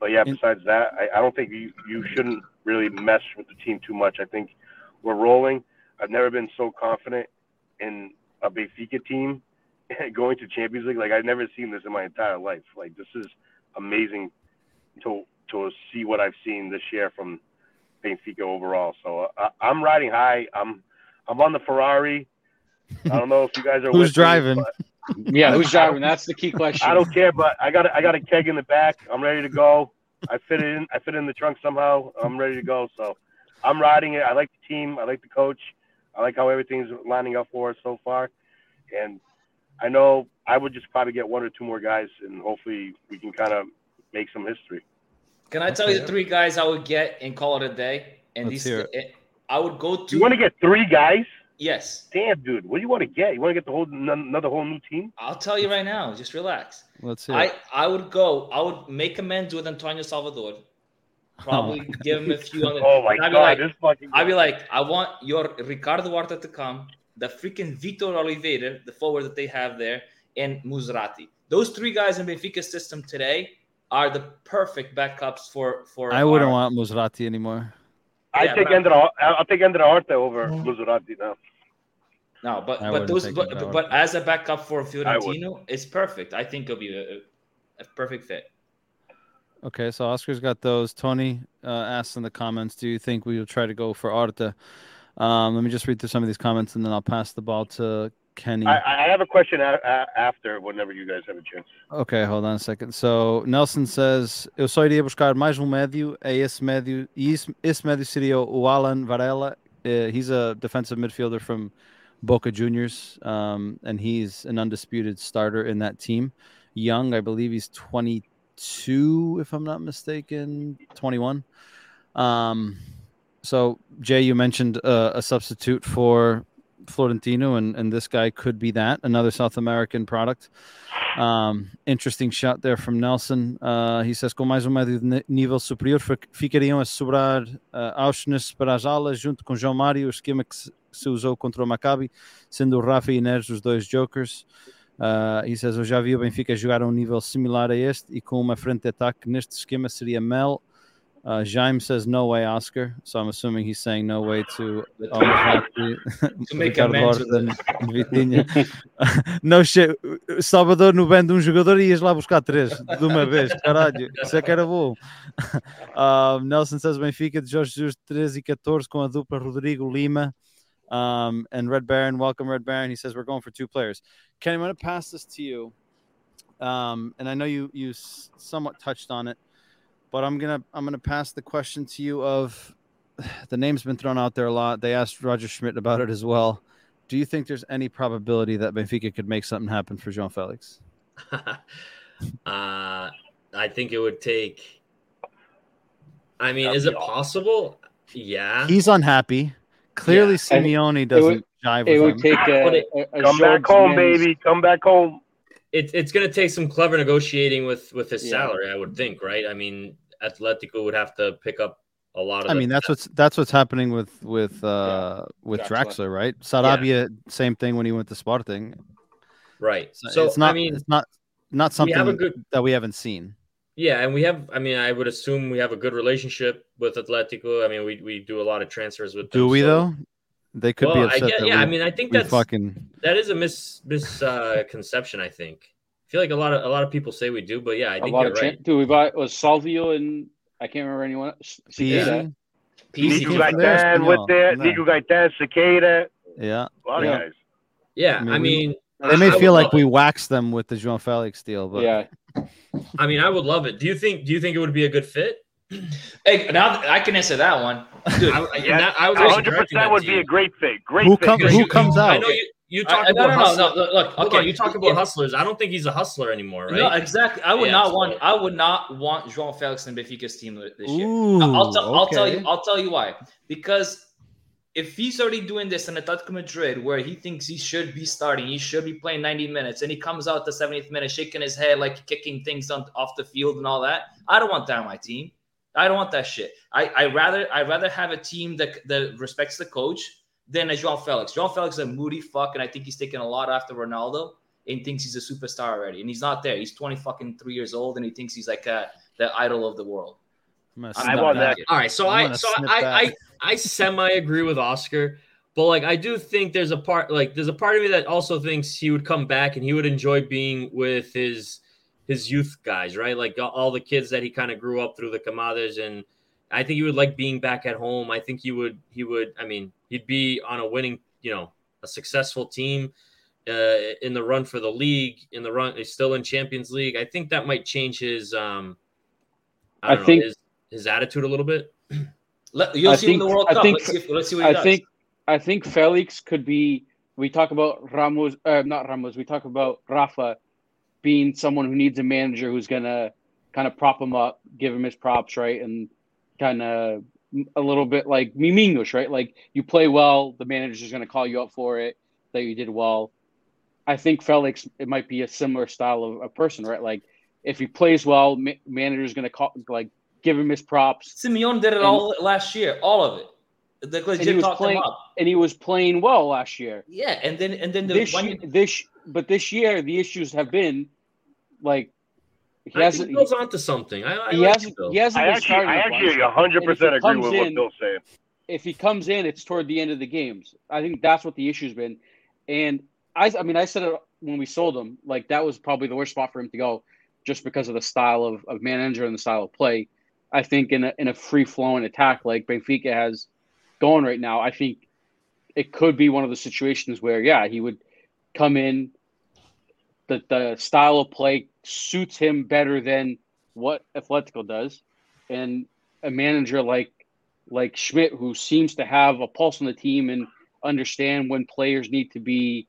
but yeah, besides that, I, I don't think you you shouldn't really mess with the team too much. I think we're rolling. I've never been so confident in a Benfica team going to Champions League. Like I've never seen this in my entire life. Like this is amazing to to see what I've seen this year from Benfica overall. So uh, I'm riding high. I'm I'm on the Ferrari. I don't know if you guys are. Who's driving? Me, yeah, who's driving? That's the key question. I don't care, but I got a, I got a keg in the back. I'm ready to go. I fit it in. I fit in the trunk somehow. I'm ready to go. So I'm riding it. I like the team. I like the coach. I like how everything's lining up for us so far. And I know I would just probably get one or two more guys, and hopefully we can kind of make some history. Can I tell you the three guys I would get and call it a day? And Let's these, hear eh, I would go to. You want to get three guys? Yes, Damn, dude. What do you want to get? You want to get the whole n- another whole new team? I'll tell you right now. Just relax. Let's see. I I would go. I would make amends with Antonio Salvador. Probably give him a few. On the, Oh my I'd be god, like, this fucking. I'd be like, I want your Ricardo Horta to come, the freaking Vitor Oliveira, the forward that they have there, and Musrati. Those three guys in Benfica's system today are the perfect backups for for. I wouldn't our- want Musrati anymore. I yeah, take but- I'll take André Horta over Luzurati now. No, but I but those take but, but, as a backup for Florentino, it's perfect. I think it'll be a, a perfect fit. Okay, so Oscar's got those. Tony uh, asks in the comments, "Do you think we will try to go for Horta?" Um, let me just read through some of these comments, and then I'll pass the ball to Kenny. I, I have a question a, a, after, whenever you guys have a chance. Ok, hold on a second. So, Nelson says, eu só iria buscar mais um médio, é esse médio, e esse, esse médio seria o Alan Varela. Uh, he's a defensive midfielder from Boca Juniors, um, and he's an undisputed starter in that team. Young, I believe he's 22, if I'm not mistaken, 21. Um, so, Jay, you mentioned uh, a substitute for Florentino, and, and this guy could be that, another South American product. Um, interesting shot there from Nelson. Uh, he says, com mais um nível superior, fi- ficariam a sobrar uh, Auschwitz para as alas, junto com João Mário, o esquema que se, se usou contra o Maccabi, sendo o Rafa e Neres os dois jokers. Uh, he says, eu já vi o Benfica jogar a um nível similar a este e com uma frente de ataque neste esquema seria Mel. Uh, Jaime says, no way, Oscar. So I'm assuming he's saying no way to To make amends Horta with and Vitinha. no shit. Salvador no bando um jogador e ias lá buscar três de uma vez, caralho. Isso é que era bom. Um, Nelson says Benfica de Jorge Jesus 13 e 14 com a dupla Rodrigo Lima. Um, and Red Baron, welcome Red Baron. He says we're going for two players. Kenny, I'm going to pass this to you. Um, and I know you you somewhat touched on it, but I'm gonna I'm gonna pass the question to you of the name's been thrown out there a lot. They asked Roger Schmidt about it as well. Do you think there's any probability that Benfica could make something happen for João Felix? uh, I think it would take. I mean, That'd is it awesome. possible? Yeah. He's unhappy. Clearly, Yeah. Simeone doesn't jive It with would him. take But a, it- a, a Come back home, Mendes- baby. Come back home. It's it's going to take some clever negotiating with with his Yeah. salary, I would think, right? I mean, Atletico would have to pick up a lot of. I mean, that's what's that's what's happening with with uh with Draxler. Draxler, right? Sarabia, same thing when he went to Sporting. right. So, So, it's not I mean, it's not not we something good that we haven't seen. Yeah, and we have. I mean, I would assume we have a good relationship with Atletico. I mean, we, we do a lot of transfers with them. Do we so- though? They could be Well, I upset. get, that yeah, we, I mean, I think that's fucking that is a mis misconception. I think. I feel like a lot of a lot of people say we do, but yeah, I think lot you're of right. chan- do we buy was Salvio and I can't remember anyone. else. Cicada. Easy. Nico came from Gaitan with there. Nico Gaitan, Cicada. yeah. A lot Yeah. of guys. Yeah, I mean, I mean, They may I feel like we it. waxed them with the João Felix deal, but Yeah, I mean, I would love it. Do you think? Do you think it would be a good fit? Hey, now I can answer that one, dude. I, I- Yeah, that- I was 100% would be a great fit. Great Who fit. come- who fit. comes I out? know you. You talk I- about no, no, no, hustler- no, look, okay, on, you talk about if- hustlers. I don't think he's a hustler anymore, right? No, exactly. I would Yeah, not so- want. I would not want João Felix in Benfica's team this year. Ooh, I'll, tell I'll tell you. I'll tell you why. Because if he's already doing this in Atletico Madrid, where he thinks he should be starting, he should be playing 90 minutes, and he comes out the 70th minute shaking his head like kicking things on, off the field and all that. I don't want that on my team. I don't want that shit. I I rather I rather have a team that that respects the coach than a João Felix. João Felix is a moody fuck, and I think he's taking a lot after Ronaldo and thinks he's a superstar already, and he's not there. He's 20 fucking three years old, and he thinks he's like uh the idol of the world. I'm want that. All right, so I'm I so snip I. I I semi agree with Oscar, but like I do think there's a part like there's a part of me that also thinks he would come back and he would enjoy being with his his youth guys, right? Like all- all the kids that he kind of grew up through the Camadas and I think he would like being back at home. I think he would he would I mean, he'd be on a winning, you know, a successful team uh, in the run for the league, in the run he's still in Champions League. I think that might change his um I, I don't know, think- his his attitude a little bit. Let, you'll I see in the World I Cup. think- let's, see let's see what he I does. think I think Felix could be. We talk about Ramos, uh, not Ramos. We talk about Rafa being someone who needs a manager who's gonna kind of prop him up, give him his props, right, and kind of a little bit like Mimingush, right? Like you play well, the manager's gonna call you up for it that you did well. I think Felix it might be a similar style of a person, right? Like if he plays well, ma- manager's gonna call like give him his props. Simeone did it And- all last year, all of it. The And he legit was talked him playing- up. And he was playing well last year. Yeah, and then and then the this, year- you, this but this year the issues have been like he I think hasn't Bill's onto something. I, I he like hasn't Bill. he hasn't I actually, starting I a actually 100 percent if he agree with comes what in- Bill's saying. if he comes in it's toward the end of the games i think that's what the issue's been and i i mean i said it when we sold him like that was probably the worst spot for him to go just because of the style of, of manager and the style of play i think in a, in a free flowing attack like benfica has going right now i think it could be one of the situations where yeah he would come in the, the style of play suits him better than what Atletico does and a manager like like Schmidt, who seems to have a pulse on the team and understand when players need to be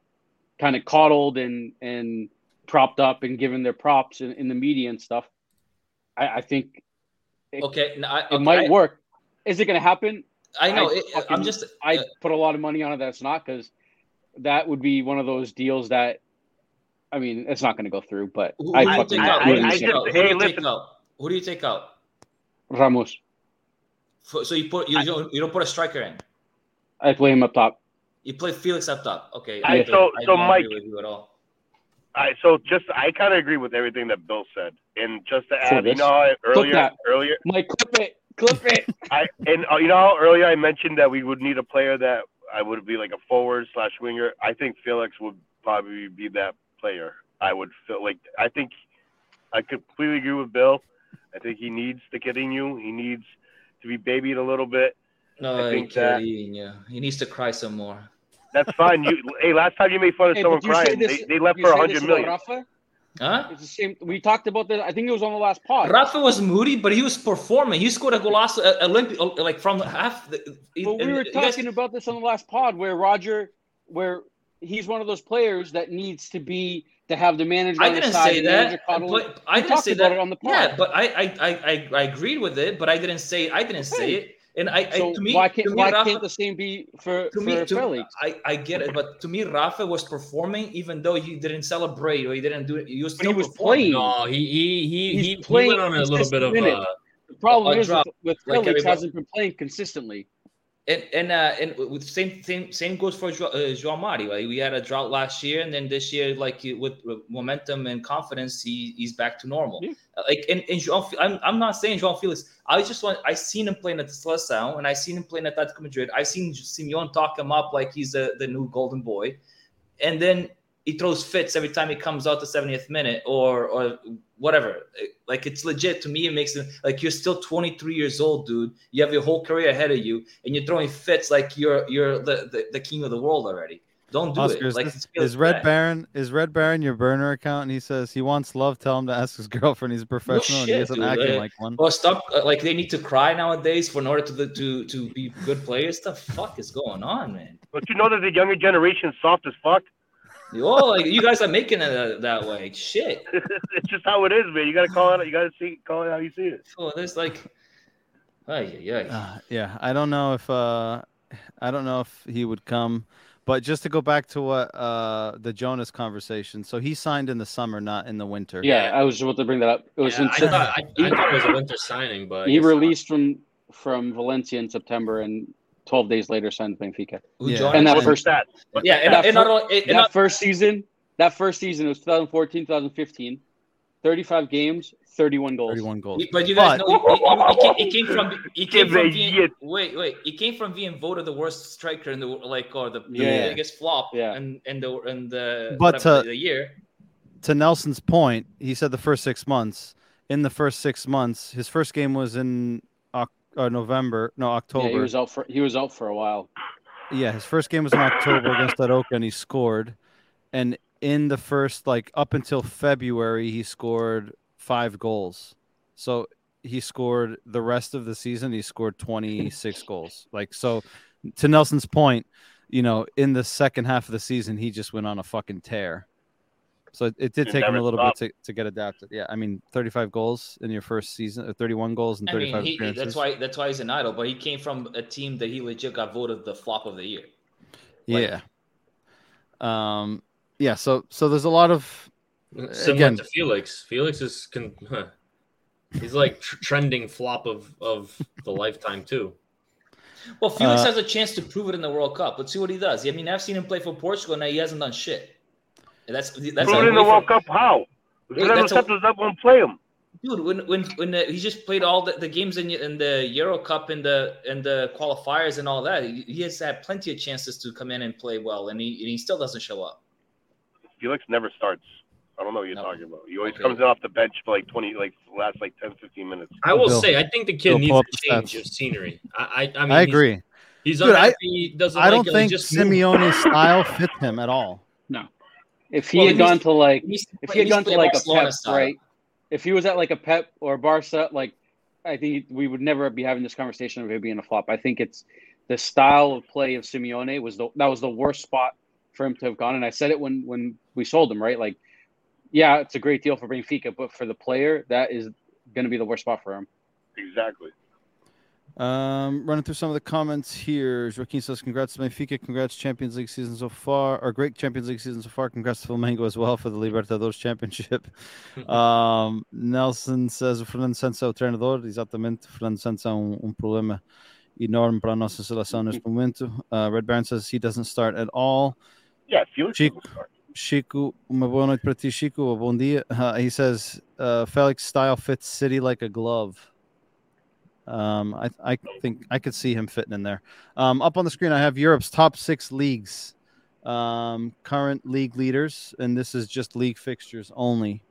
kind of coddled and and propped up and given their props in, in the media and stuff. I, I think it, okay, no, I, it might I, work. Is it going to happen? I know. I it, I'm fucking- just. I uh, put a lot of money on it. That's not because that would be one of those deals that. I mean, it's not going to go through, but who, I who do you fucking take out? I- Who do I you just- take out? Who hey, listen. out? Who do you take out? Ramos. For- So you put you, don't you don't put a striker in. I play him up top. You play Felix up top. Okay. I- so- I so don't Mike- agree with you at all. All right, so just I kind of agree with everything that Bill said, and just to So add, you know, how earlier, that. earlier, Mike, clip it, clip it. I and uh, you know how earlier I mentioned that we would need a player that I would be like a forward slash winger. I think Felix would probably be that player. I would feel like I think I completely agree with Bill. I think he needs to get in you. He needs to be babied a little bit. No, I think he, that- yeah. he needs to cry some more. That's fine. You hey, last time you made fun of Hey, someone but you say crying, this- they, they left for a say hundred this Rafa? Huh? It's the same. We talked about this. I think it was on the last pod. Rafa was moody, but he was performing. He scored a golazo, Olympic, like from half. The, But we were you guys- talking about this on the last pod where Roger, where he's one of those players that needs to be to have the manager. I on the didn't side, say that, but I We didn't say that on the pod. Yeah, but I, I, I, I, I agreed with it, but I didn't say I didn't say Hey. it. And I, So I to me, why can't to me, why Rafa, can't the same be for to for me, to, I, I get it, but to me, Rafa was performing even though he didn't celebrate or he didn't do it. He was But still he was playing. No, he he he He's he, he went on a little bit of consistent uh, The problem a is drop, with, with like Felix everybody- hasn't been playing consistently. And and uh, and with same same same goes for Joao, uh, Joao Mari. Right? We had a drought last year, and then this year, like with, with momentum and confidence, he he's back to normal. Yeah. Like and, and Joao, I'm I'm not saying Joao Felix. I just want I seen him playing at the Seleção, and I seen him playing at Atletico Madrid. I seen Simeone talk him up like he's the the new golden boy, and then he throws fits every time he comes out the 70th minute or or whatever. Like it's legit to me. It makes it like you're still 23 years old, dude. You have your whole career ahead of you, and you're throwing fits like you're you're the the, the king of the world already. Don't do Oscar, it. is, Like this- is Red bad. Baron is Red Baron your burner account? And he says he wants love. Tell him to ask his girlfriend. He's a professional and he shit, isn't dude. acting Uh, like one. Well, stop. uh, Like they need to cry nowadays for in order to to to be good players. The fuck is going on, man? But you know that the younger generation is soft as fuck. Oh, like you guys are making it uh, that way. Shit. it's just how it is, man. You gotta call it. You gotta see call it how you see it. Oh, there's like, oh yeah, yeah. Uh, yeah, I don't know if uh, I don't know if he would come, but just to go back to what uh the Jonas conversation. So he signed in the summer, not in the winter. Yeah, I was just about to bring that up. It was Yeah, in I, thought, I, I thought it was a winter signing, but he guess not. released from from Valencia in September and 12 days later signed Benfica. Who Yeah. And that first- that? What's yeah, and, that and fir- not only, and that not, first season, that first season was 2014, 2015. 35 games, 31 goals. 31 goals. but you guys But- know it, it, it, came, it came from it came from a being, wait wait it came from being voted the worst striker in the like or the, the Yeah. biggest flop Yeah. and and the and the But, whatever, uh, the year. to Nelson's point, he said the first six months. In the first six months, his first game was in Oc- uh, November, no October. Yeah, he was out for he was out for a while. Yeah, his first game was in October against Arouca, and he scored. And in the first, like up until February, he scored five goals. So he scored the rest of the season. He scored twenty six goals. Like so, to Nelson's point, you know, in the second half of the season, he just went on a fucking tear. So it, it did take him a little stopped. bit to, to get adapted. Yeah, I mean, thirty five goals in your first season, uh, thirty one goals and I mean, he, appearances. that's why that's why he's an idol. But he came from a team that he legit got voted the flop of the year. Like- yeah. Um. Yeah. So so there's a lot of Similar Again- to Felix. Felix is con- huh. he's like tr- trending flop of of the lifetime too. Well, Felix Uh, has a chance to prove it in the World Cup. Let's see what he does. I mean, I've seen him play for Portugal, and he hasn't done shit. And that's that's Put a it in the World Cup. How? Yeah, Fernando that's a- Santos that won't play him. dude. When when when the, he just played all the, the games in, in the Euro Cup and the and the qualifiers and all that, he, he has had plenty of chances to come in and play well, and he and he still doesn't show up. Felix never starts. I don't know what you're No. talking about. He always Okay. comes in off the bench for like 20, like last like 10, 15 minutes. I will Bill- say, I think the kid Bill, needs pull a the change stats. of scenery. I I, I mean, I agree. He's, Dude, I- unhappy. he doesn't. I don't it, think just. Simeone's style fits him at all. If he Well, had he gone to like He if he had gone to to play like a Barcelona Pep, style. right? If he was at like a Pep or Barca, like I think we would never be having this conversation of him being a flop. I think it's the style of play of Simeone was the that was the worst spot for him to have gone. And I said it when when we sold him, right? Like, yeah, it's a great deal for Benfica, but for the player, that is going to be the worst spot for him. Exactly. Um, running through some of the comments here. Joaquin says, "Congrats to Benfica. Congrats Champions League season so far. Or great Champions League season so far. Congrats to Flamengo as well for the Libertadores Championship." um, Nelson says, "O Fernando Santos é o treinador. Exatamente. O Fernando Santos é um, um problema enorme para a nossa seleção neste momento." Uh, Red Baron says he doesn't start at all. Yeah, Felix Chico. Chico, uma boa noite para ti, Chico. Bom dia. Uh, he says uh, Felix style fits City like a glove. Um, I, I think I could see him fitting in there. Um, up on the screen, I have Europe's top six leagues, um, current league leaders, and this is just league fixtures only.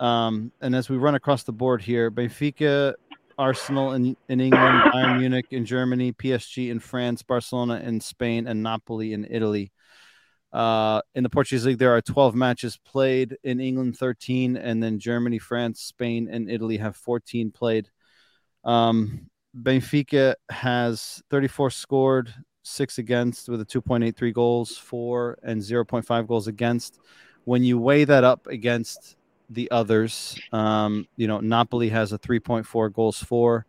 Um, and as we run across the board here, Benfica, Arsenal in, in England, Bayern Munich in Germany, PSG in France, Barcelona in Spain, and Napoli in Italy. Uh, in the Portuguese league, there are 12 matches played. In England, 13, and then Germany, France, Spain, and Italy have 14 played. Um, Benfica has 34 scored, six against, with a 2.83 goals for and 0.5 goals against. When you weigh that up against the others, um, you know, Napoli has a 3.4 goals for.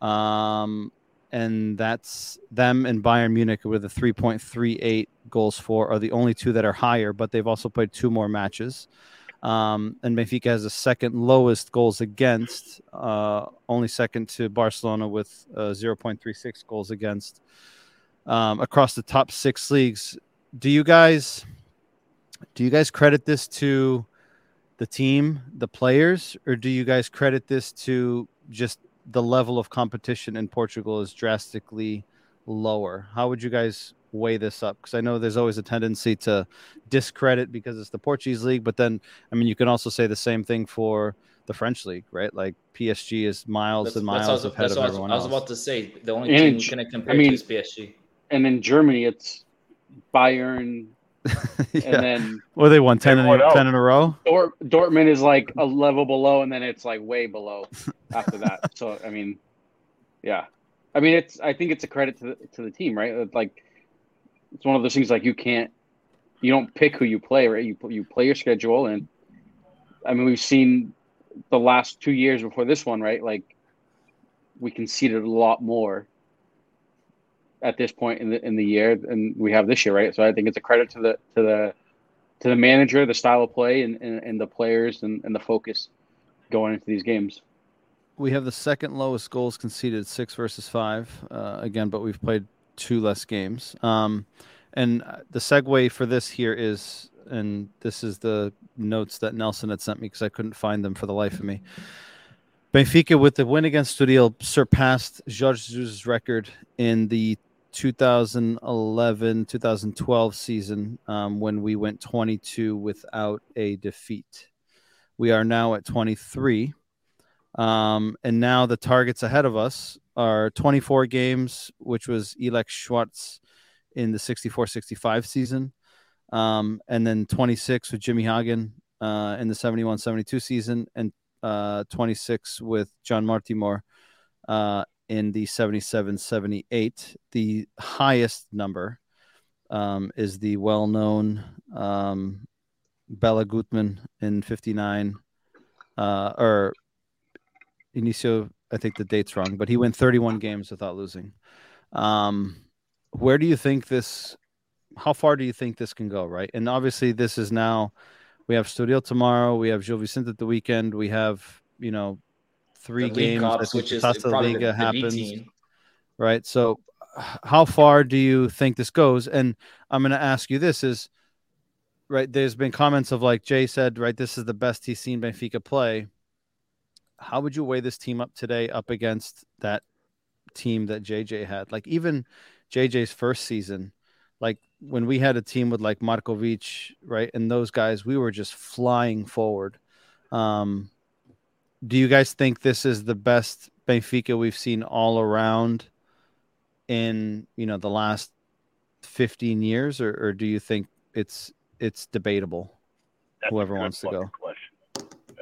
Um, and that's them and Bayern Munich with a 3.38 goals for are the only two that are higher, but they've also played two more matches. Um, and Benfica has the second lowest goals against, uh, only second to Barcelona with uh, 0.36 goals against um, across the top six leagues. Do you guys do you guys credit this to the team, the players, or do you guys credit this to just the level of competition in Portugal is drastically lower? How would you guys weigh this up? Because I know there's always a tendency to discredit because it's the Portuguese league, but then I mean you can also say the same thing for the French league, right? Like PSG is miles That's, and miles what, ahead of what I was, everyone I was about to say. The only And team in we Ch- can compare I mean- to is PSG. And in Germany, it's Bayern, yeah. and then well, they won 10 in, a, 10 in a row. Dort, Dortmund is like a level below, and then it's like way below after that. So I mean, yeah, I mean it's. I think it's a credit to the, to the team, right? Like it's one of those things like you can't, you don't pick who you play, right? You you play your schedule, and I mean we've seen the last two years before this one, right? Like we conceded a lot more at this point in the in the year than we have this year, right? So I think it's a credit to the to the to the manager, the style of play, and, and, and the players and, and the focus going into these games. We have the second lowest goals conceded, six versus five, uh, again, but we've played two less games. Um, and the segue for this here is, and this is the notes that Nelson had sent me because I couldn't find them for the life of me. Benfica, with the win against Estoril, surpassed Jorge Jesus' record in the 2011 2012 season um, when we went 22 without a defeat. We are now at 23. Um, and now the targets ahead of us are 24 games, which was Elek Schwartz in the 64 65 season. Um, and then 26 with Jimmy Hagan uh, in the 71 72 season, and uh, 26 with John Mortimore uh, in the 77 78. The highest number um, is the well known um, Béla Guttmann in 59, uh, or Inicio, I think the date's wrong, but he went 31 games without losing. Um, where do you think this? How far do you think this can go? Right, and obviously this is now. We have Estoril tomorrow. We have Gil Vicente at the weekend. We have you know three The games. Cups, which the is probably Liga the, the happens team. right? So, how far do you think this goes? And I'm going to ask you this: is right? There's been comments of like Jay said, right? This is the best he's seen Benfica play. How would you weigh this team up today up against that team that JJ had? Like even JJ's first season, like when we had a team with like Markovic, right, and those guys, we were just flying forward. Um, do you guys think this is the best Benfica we've seen all around in you know the last 15 years or, or do you think it's it's debatable That's Whoever wants to go. Question.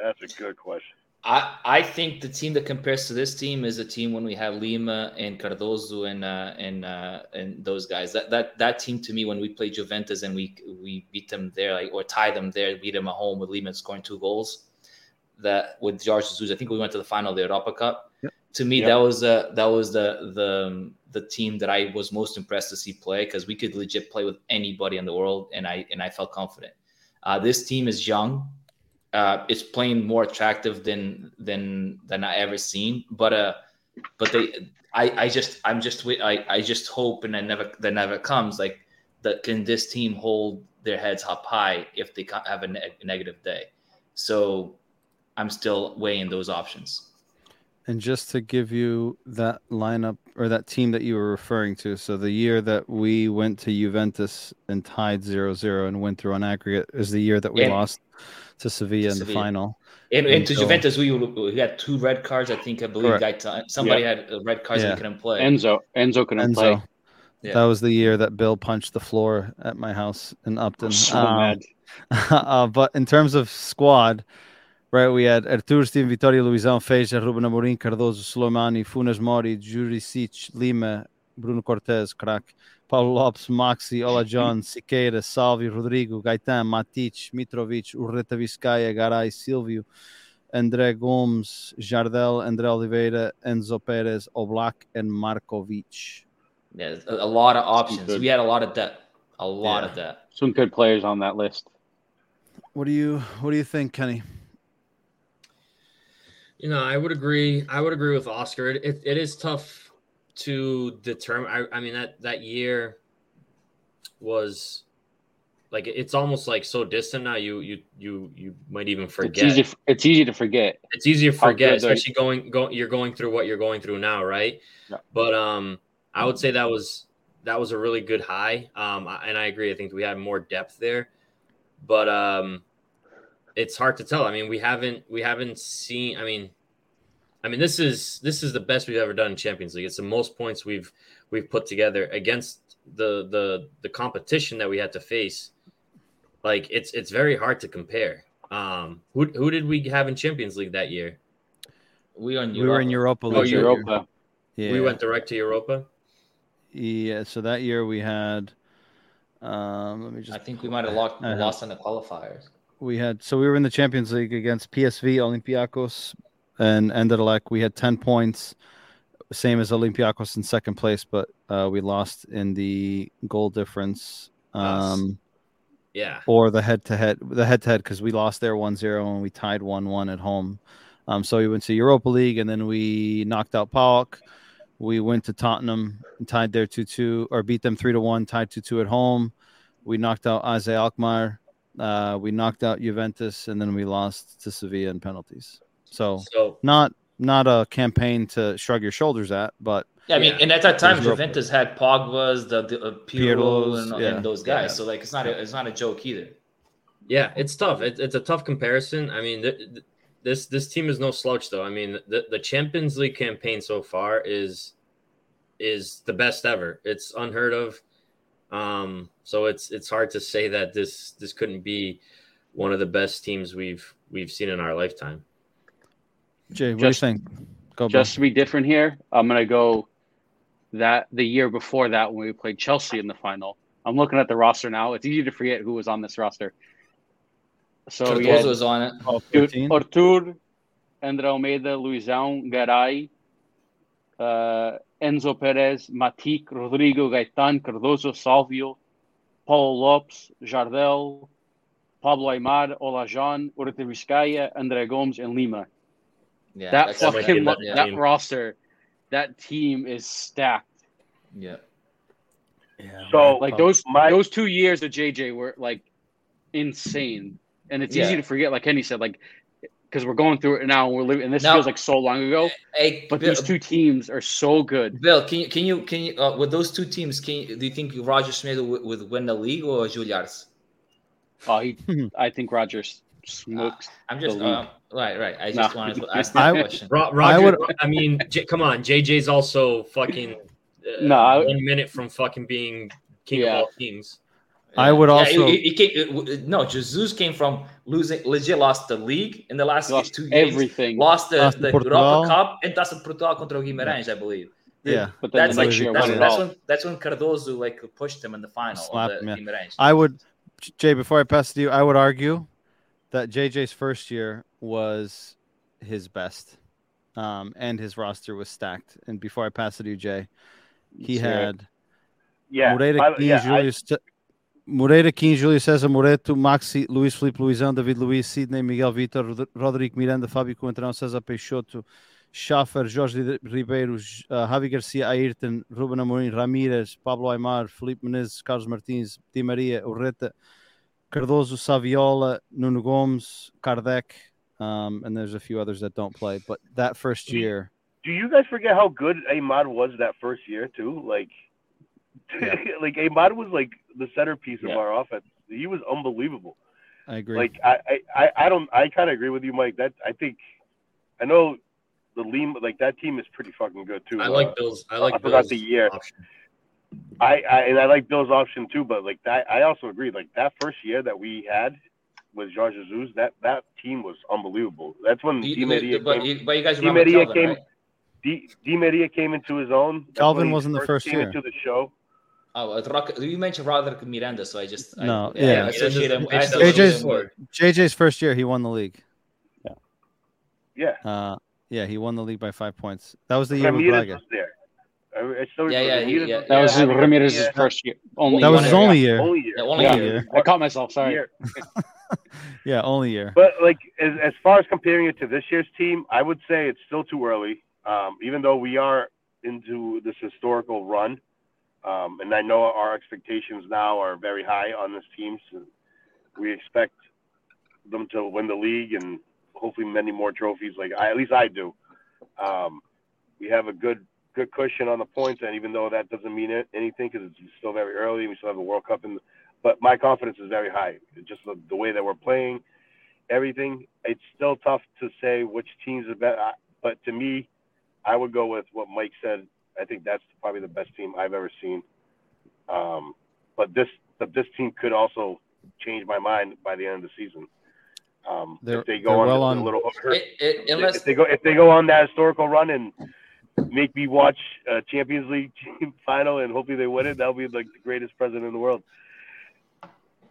That's a good question. I, I think the team that compares to this team is a team when we have Lima and Cardozo and uh, and uh, and those guys. That that that team to me when we play Juventus and we we beat them there like or tie them there, beat them at home with Lima scoring two goals. That with George Jesus, I think we went to the final of the Europa Cup. Yep. To me, Yep. that was uh, that was the the the team that I was most impressed to see play because we could legit play with anybody in the world, and I and I felt confident. Uh, this team is young uh, it's playing more attractive than than than I ever seen. But uh, but they, I I just I'm just I I just hope and I never that never comes like that. Can this team hold their heads up high if they have a, ne- negative day? So I'm still weighing those options. and just to give you that lineup or that team that you were referring to so the year that we went to juventus and tied 0-0 and went through on aggregate is the year that we And- lost to sevilla in the final And, and to Until- Juventus, we, we had two red cards. I think I believe Gaitan, somebody had uh, red cards Yeah. that couldn't play. Enzo, Enzo couldn't play. Yeah. That was the year that Bill punched the floor at my house in Upton. So Um, mad. uh, but in terms of squad, right, we had Artur, Steven Vitória, Luizão, Fejsa, Ruben Amorim, Cardozo, Sulejmani, Funes Mori, Djuricic, Lima, Bruno Cortez, crack, Paulo Lopes, Maxi, Ola John, Siqueira, Salvi, Rodrigo, Gaitan, Matic, Mitrovic, Urretaviscaya, Garay, Silvio, André Gomes, Jardel, André Oliveira, Enzo Perez, Oblak, and Markovic. yeah, a, a lot of options. We had a lot of depth. A lot Yeah. of depth. Some good players on that list. What do you What do you think, Kenny? You know, I would agree. I would agree with Oscar. It, it, it is tough to determine. I, I mean that that year was like it's almost like so distant now. You you you you might even forget. It's easy. It's easy to forget. It's easy to forget, especially going going. You're going through what you're going through now, right? Yeah. But um, I would say that was that was a really good high. Um, and I agree. I think we had more depth there, but um, it's hard to tell. I mean, we haven't we haven't seen. I mean, I mean this is this is the best we've ever done in Champions League. It's the most points we've we've put together against the the the competition that we had to face. Like it's it's very hard to compare. Um, who who did we have in Champions League that year? We are in We were in Europa. Oh, League you- Europa. Yeah. We went direct to Europa. Yeah. So that year we had. Um, let me just. I think we might have lost, Uh-huh. lost in the qualifiers. we had so we were in the Champions League against PSV, Olympiacos, and ended like We had ten points, same as Olympiacos in second place, but uh, we lost in the goal difference. Um, Yeah, or the head to head, the head to head, because we lost there 1 0 and we tied 1 1 at home. Um, so we went to Europa League and then we knocked out PAOK. We went to Tottenham and tied there 2 2, or beat them 3 to 1, tied 2 2 at home. We knocked out AZ Alkmaar. Uh, we knocked out Juventus and then we lost to Sevilla in penalties. So so not not a campaign to shrug your shoulders at, but Yeah, I mean, Yeah. and at that time, There's Europa. Juventus had Pogba's, the, the uh, Pirlo, and, yeah. and those guys. Yeah. So like, it's not a, it's not a joke either. yeah, it's tough. It, it's a tough comparison. I mean, th- th- this this team is no slouch, though. I mean, the the Champions League campaign so far is is the best ever. It's unheard of. Um, so it's it's hard to say that this this couldn't be one of the best teams we've we've seen in our lifetime. Jay, what Just- do you think? Go, bro. Just to be different here, I'm gonna go that the year before that when we played Chelsea in the final. I'm looking at the roster now. It's easy to forget who was on this roster. So we Cardozo was on it. Oh, Dude, 15? Artur, André Almeida, Luizão, Garay, uh, Enzo Perez, Matic, Rodrigo, Gaitan, Cardozo, Salvio, Paulo Lopes, Jardel, Pablo Aimar, Olajan, Urte Vizcaya, André Gomes, and Lima. Yeah, that that's- might be fucking that yeah. that roster, that team is stacked. yeah. Yeah, So, Like those my- those two years of JJ were like insane, and it's Yeah. easy to forget. Like Kenny said, like because we're going through it now, and we're living, and this Now- feels like so long ago. Hey, But Bill, these two teams are so good. Bill, can you can you can you uh, with those two teams? Can you, do you think Roger Schmidt would, would win the league or Juliars? Oh, he, I think Rogers smokes. I'm just The league. uh, right, right. I just Nah. wanted to ask that I- question. Ro- Roger, I, would- mean, J- come on, JJ's also fucking uh, No, I- one minute from fucking being king Yeah. of all kings. I would Yeah, also- he- he came, it- no, Jesus came from losing. Legit lost the league in the last lost two games. everything. Lost the, Lost the Europa Cup and that's the Portugal contra o Guimarães, I believe. yeah. But That's like next that's, that's when that's when Cardozo like pushed him in the final Slapped of the yeah. I would, Jay, before I pass it to you, I would argue that JJ's first year was his best, um, and his roster was stacked. And before I pass it to you, Jay, he it. had yeah, Moreira, I- Quim, yeah, I- Julius, Moreira, Quim, Júlio César, Moreto, Maxi, Luís Felipe, Luizão, David Luiz, Sidnei, Miguel Vitor, Rod- Rodrigo Miranda, Fábio Coentrão, César Peixoto, Schaffer, Jorge Ribeiro, uh, Javi Garcia, Ayrton, Ruben Amorim, Ramírez, Pablo Aimar, Felipe Menezes, Carlos Martins, Di Maria, Urreta, Cardozo, Saviola, Nuno Gomes, Kardec, um, and there's a few others that don't play. But that first year, do you guys forget how good Aimar was that first year too? Like, Yeah. like Aimar was like the centerpiece Yeah. of our offense. He was unbelievable. I agree. Like, I, I, I, I don't, I kind of agree with you, Mike. That I think, I know the Lima, like that team is pretty fucking good too. I Uh, like Bill's. I like I forgot Bill's the year. option. I, I and I like Bill's option too, but like that, I also agree. Like that first year that we had with Jean Jesus, that that team was unbelievable. That's when You- Di you- Maria but, came. you, but you guys Di remember Maria Kelvin, came- right? Di, Di Maria came into his own. That's Calvin when he wasn't the first came year. into the show. Oh, uh, Rock, you mentioned Roderick Miranda, so I just I- No, I, yeah. associate him. I Miranda's- associate JJ's him with- JJ's first year, he won the league. Yeah, Uh, yeah, he won the league by five points. That was the year with Ramirez Braga. Was there. I, I still Yeah, yeah, Ramirez yeah. was That there. was I Ramirez's yeah, first year. Only That was his only year. only year. Yeah, only Yeah. year. year. I caught myself. Sorry. Yeah, only year. But like as, as far as comparing it to this year's team, I would say it's still too early. Um, even though we are into this historical run, um, and I know our expectations now are very high on this team. So we expect them to win the league and hopefully many more trophies. Like I, at least I do. Um, we have a good good cushion on the points, and even though that doesn't mean anything because it's still very early, we still have a World Cup in. The, but my confidence is very high. Just the, the way that we're playing, everything. It's still tough to say which teams are better. But to me, I would go with what Mike said. I think that's probably the best team I've ever seen. Um, but this, but this team could also change my mind by the end of the season. Um, They're- if they go on, well a on- little, It, it, unless if they go, if they go on that historical run and make me watch a Champions League team final and hopefully they win it, that'll be like the greatest present in the world.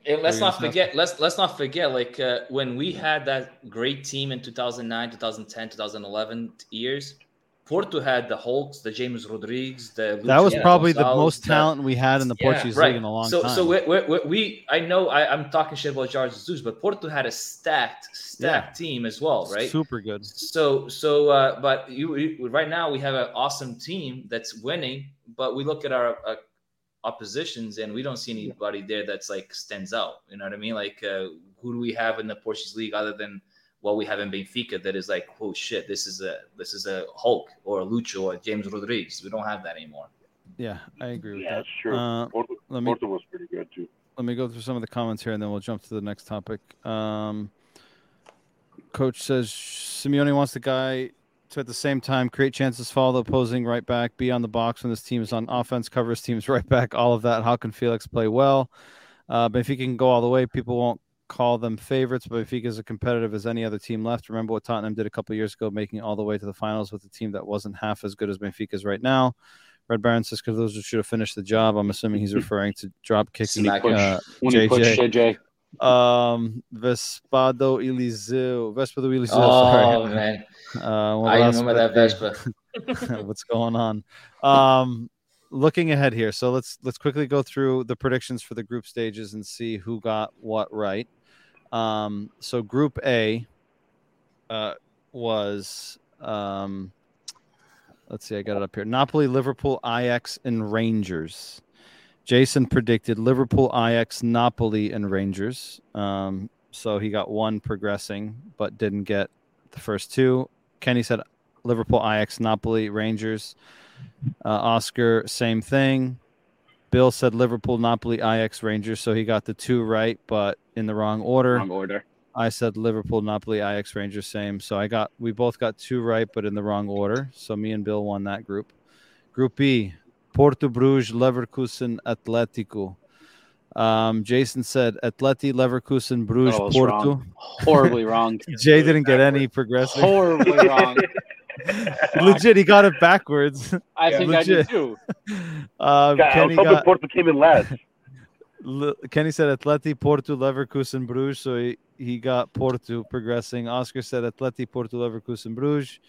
And let's not forget. Let's let's not forget. Like uh, when we had that great team in 2009, 2010, 2011 years, Porto had the Hulks, the James Rodriguez, the That was probably the Gonzalez, most the- talent we had in the Yeah, Portuguese right. league in a long so, time. So we, we, we, I know I, I'm talking shit about Jorge Jesus, but Porto had a stacked, stacked team as well, right? Super good. So, so, uh, but you, you right now we have an awesome team that's winning, but we look at our uh, oppositions and we don't see anybody there that's like stands out. You know what I mean? Like, uh, who do we have in the Portuguese league other than what we have in Benfica that is like, oh shit, this is a this is a Hulk or a Lucho or a James Rodriguez. We don't have that anymore. Yeah, I agree with Yeah, that. sure. Uh, Porto, let me Porto was pretty good too. let me go through some of the comments here and then we'll jump to the next topic. Um, Coach says Simeone wants the guy to at the same time create chances, follow the opposing right back, be on the box when this team is on offense, cover his team's right back, all of that. How can Felix play well? Uh, but if he can go all the way, people won't call them favorites, but Benfica is as competitive as any other team left. Remember what Tottenham did a couple years ago, making all the way to the finals with a team that wasn't half as good as Benfica's right now. Red Baron says because those should have finished the job. I'm assuming he's referring to drop kicking uh, When he pushed JJ. JJ. um, Vespado Eliseu. Vespado Eliseu, Oh sorry. man, Uh, well, I remember that Vespa. What's going on? Um, looking ahead here, so let's let's quickly go through the predictions for the group stages and see who got what right. Um, so Group A uh, was um, let's see, I got it up here: Napoli, Liverpool, Ajax, and Rangers. Jason predicted Liverpool, Ajax, Napoli, and Rangers. Um, so he got one progressing, but didn't get the first two. Kenny said Liverpool, Ajax, Napoli, Rangers. Uh, Oscar, same thing. Bill said Liverpool, Napoli, Ajax, Rangers. So he got the two right, but in the wrong order. Wrong order. I said Liverpool, Napoli, Ajax, Rangers, same. So I got we both got two right, but in the wrong order. So me and Bill won that group. Group B, Porto Bruges, Leverkusen, Atletico. Um, Jason said Atleti, Leverkusen, Bruges, Oh, Porto. wrong. Horribly wrong. Jay didn't get any progressive. Horribly wrong. Legit, he got it backwards. I Yeah, think I did legit. too. Uh, God, I Kenny, was got, Porto came in last. Le- Kenny said Atleti, Porto, Leverkusen, Bruges. So he, he got Porto progressing. Oscar said Atleti, Porto, Leverkusen, Bruges.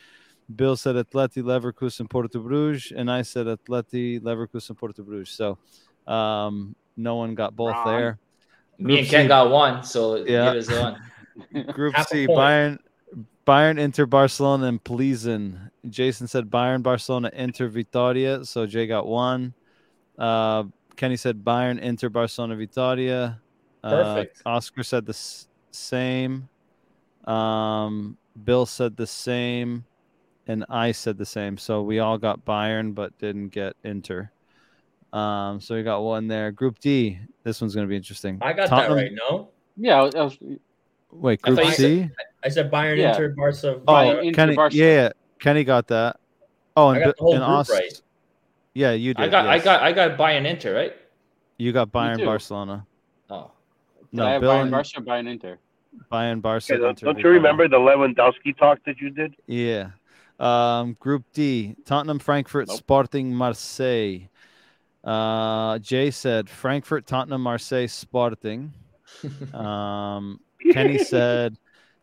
Bill said Atleti, Leverkusen, Porto, Bruges. And I said Atleti, Leverkusen, Porto, Bruges. So um, no one got both Wrong. there. Me and Group Ken C. got one, so Yeah. give us one. Group Half a C. Bayern, Bayern, Inter, Barcelona, and Plzen. Jason said Bayern, Barcelona, Inter, Vitoria. So Jay got one. Uh, Kenny said Bayern, Inter, Barcelona, Vitoria. Uh, Perfect. Oscar said the s- same. Um, Bill said the same, and I said the same. So we all got Bayern, but didn't get Inter. Um, so we got one there. Group D. This one's going to be interesting. I got Tottenham- that right. No, Yeah, I was, I was, Wait, I Group thought you C. I said Bayern, Yeah. Inter, Barca. Oh, Bayern, Inter, Kenny, Barca. yeah, yeah, Kenny got that. Oh, and, I got the whole and group Aust- right. Yeah, you did. I got, I got, I got Bayern Inter, right? You got Bayern, too. Barcelona. Oh, No, I have Bill Bayern and Barca, Bayern Inter. Bayern, Barca. Okay, don't, Inter, don't you remember the Lewandowski talk that you did? Yeah. Um, group D: Tottenham, Frankfurt, Nope. Sporting, Marseille. Uh, Jay said Frankfurt, Tottenham, Marseille, Sporting. Um, Kenny said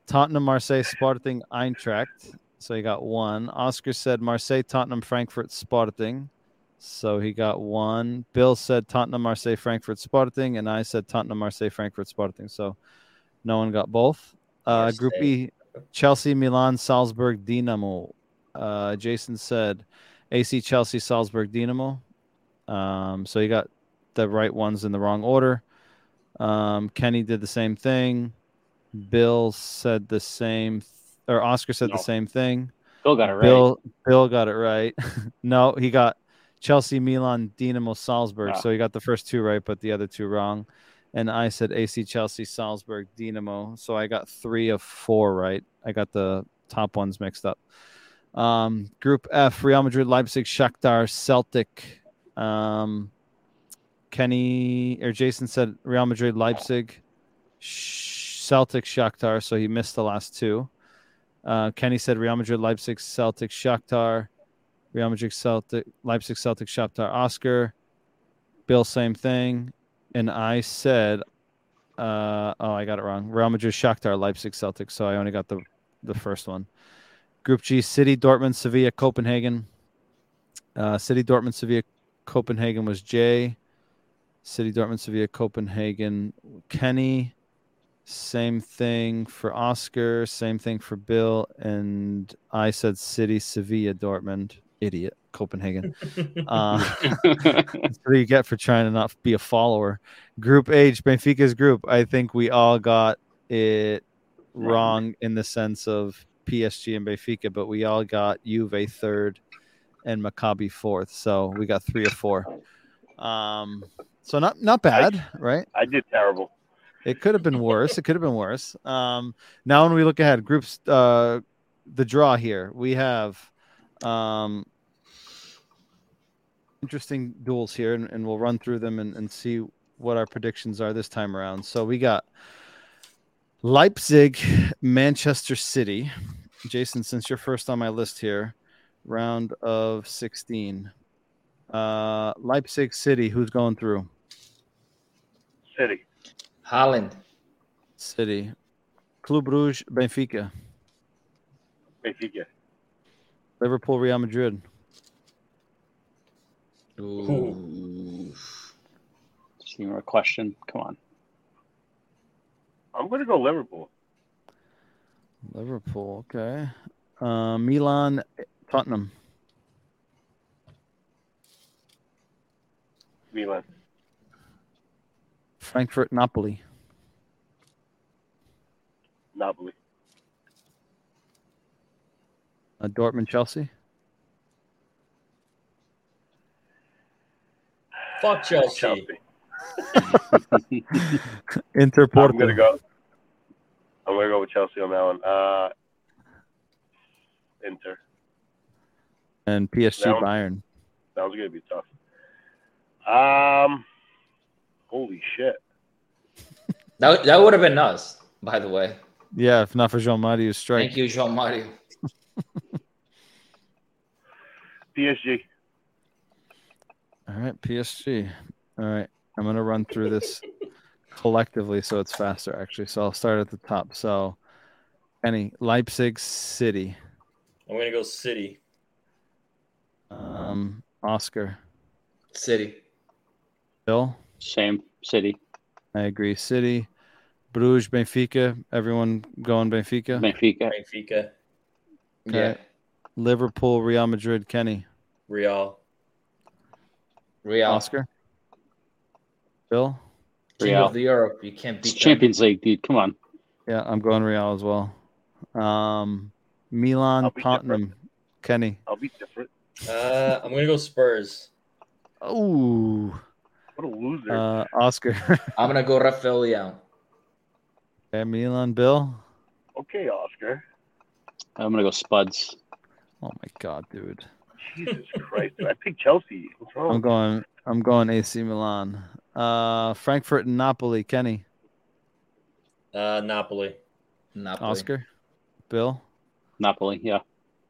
Tottenham, Marseille, Sporting, Eintracht. So he got one. Oscar said Marseille, Tottenham, Frankfurt, Sporting. So he got one. Bill said Tottenham, Marseille, Frankfurt, Sporting, and I said Tottenham, Marseille, Frankfurt, Sporting. So No one got both. Uh, Group B, Chelsea, Milan, Salzburg, Dinamo. Uh, Jason said AC, Chelsea, Salzburg, Dinamo. Um, so you got the right ones in the wrong order. Um, Kenny did the same thing. Bill said the same, or Oscar said No. the same thing. Bill got it right. Bill Bill got it right. no, he got Chelsea, Milan, Dinamo, Salzburg. Ah. So he got the first two right, but the other two wrong. And I said AC, Chelsea, Salzburg, Dinamo. So I got three of four right. I got the top ones mixed up. Um, group F: Real Madrid, Leipzig, Shakhtar, Celtic. Um, Kenny or Jason said Real Madrid, Leipzig, Sh- Celtic, Shakhtar. So he missed the last two. Uh, Kenny said Real Madrid, Leipzig, Celtic, Shakhtar. Real Madrid, Celtic, Leipzig, Celtic, Shakhtar, Oscar. Bill, same thing. And I said, uh, oh, I got it wrong. Real Madrid, Shakhtar, Leipzig, Celtic. So I only got the the first one. Group G: City, Dortmund, Sevilla, Copenhagen. Uh, City, Dortmund, Sevilla, Copenhagen was Jay. City, Dortmund, Sevilla, Copenhagen. Kenny. Same thing for Oscar. Same thing for Bill. And I said City, Sevilla, Dortmund. Idiot. Copenhagen. Uh, that's what you get for trying to not be a follower. Group H, Benfica's group. I think we all got it wrong in the sense of PSG and Benfica, but we all got Juve third and Maccabi fourth. So we got three or four. Um, so not not bad, right? I did terrible. It could have been worse. It could have been worse. Um, now, when we look ahead, groups, uh, the draw here, we have um, interesting duels here, and, and we'll run through them and, and see what our predictions are this time around. So we got Leipzig, Manchester City. Jason, since you're first on my list here, round of 16. Uh, Leipzig City, who's going through? City. Haaland. City. Club Brugge, Benfica. Benfica. Liverpool, Real Madrid. Ooh. See more question. Come on. I'm gonna go Liverpool. Liverpool, okay. Uh, Milan, Tottenham. Milan. Frankfurt, Napoli. Napoli. Uh, Dortmund, Chelsea. Fuck Chelsea. Chelsea. Inter, Porto. I'm gonna go. I'm gonna go with Chelsea on that one. Uh, Inter. And PSG, That one- Bayern. That was gonna be tough. Um, holy shit. That, that would have been us, by the way. Yeah, if not for João Mario's strike. Thank you, João Mario. PSG. All right, PSG. All right, I'm gonna run through this collectively so it's faster actually. So I'll start at the top. So, any Leipzig City. I'm gonna go City. Um, Oscar, City. Bill. Same city. I agree. City, Bruges, Benfica. Everyone going Benfica. Benfica. Benfica, Yeah. Liverpool, Real Madrid. Kenny, Real, Real. Oscar, Bill. King Real. of the Europe. You can't It's beat them. Champions League, dude. Come on. Yeah, I'm going Real as well. Um, Milan, I'll be Tottenham. Kenny. I'll be different. uh, I'm gonna go Spurs. Oh, What a loser. uh, Oscar. I'm gonna go Rafael Leão. okay, Milan, Bill. okay, Oscar. I'm gonna go Spuds. Oh my God, dude. Jesus Christ. Dude, I picked Chelsea. What's wrong? I'm going. I'm going AC Milan. Uh, Frankfurt and Napoli. Kenny, Uh, Napoli. Napoli. Oscar, Bill. Napoli. Yeah.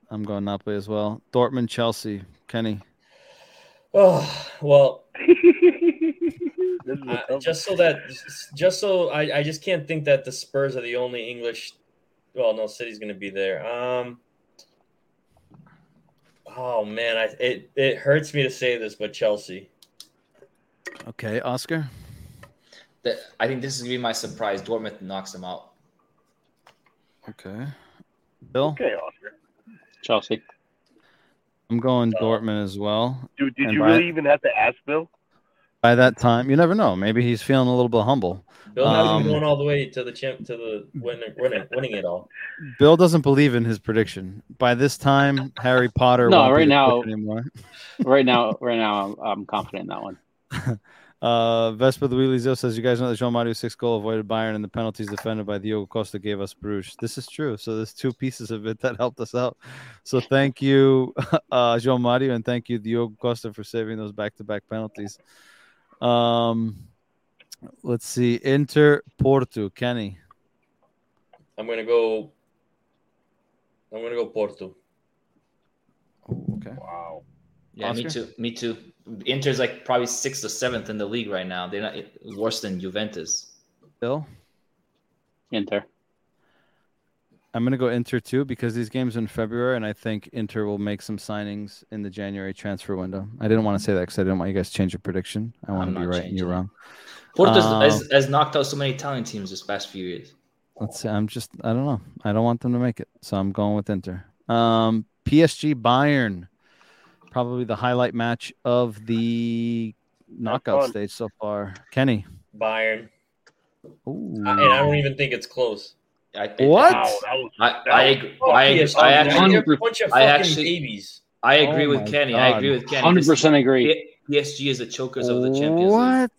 I'm going Napoli as well. Dortmund, Chelsea. Kenny. Oh well, this is a uh, just so that just so I, I just can't think that the Spurs are the only English. Well, no, City's gonna be there. Um. Oh man, I it it hurts me to say this, but Chelsea. Okay, Oscar. that I think this is gonna be my surprise. Dortmund knocks them out. Okay. Bill, Okay, Oscar. Chelsea. I'm going Dortmund as well. Dude, did And you by- really even have to ask Bill? By that time, you never know. Maybe he's feeling a little bit humble. Bill hasn't Um, been going all the way to the champ to the winning winning, winning it all. Bill doesn't believe in his prediction. By this time, Harry Potter. No, won't right the now- anymore. Right now, right now, I'm, I'm confident in that one. Uh, Vespa the Wheelie Zil says, "You guys know that João Mario six goal avoided Bayern and the penalties defended by Diogo Costa gave us Bruges. This is true. So there's two pieces of it that helped us out. So thank you, uh, João Mario, and thank you, Diogo Costa, for saving those back-to-back penalties. Um, let's see, Inter Porto, Kenny. I'm gonna go. I'm gonna go Porto. Oh, okay. Wow. Yeah, me too. Me too. Inter's like probably sixth or seventh in the league right now. They're not worse than Juventus. Bill, Inter. I'm gonna go Inter too because these games in February, and I think Inter will make some signings in the January transfer window. I didn't want to say that because I didn't want you guys to change your prediction. I want I'm to be right and you're changing it. wrong. Porto Um, has, has knocked out so many Italian teams this past few years. Let's see. I'm just I don't know. I don't want them to make it, so I'm going with Inter. Um, PSG Bayern, probably the highlight match of the knockout stage so far. Kenny. Bayern, Ooh. I- and I don't even think it's close. I, What? Wow, was I, I, agree, I, I actually, they're a bunch of I actually- babies. I agree Oh with my Kenny. I agree with Kenny. Hundred percent agree. PSG is the chokers of the Champions League. What?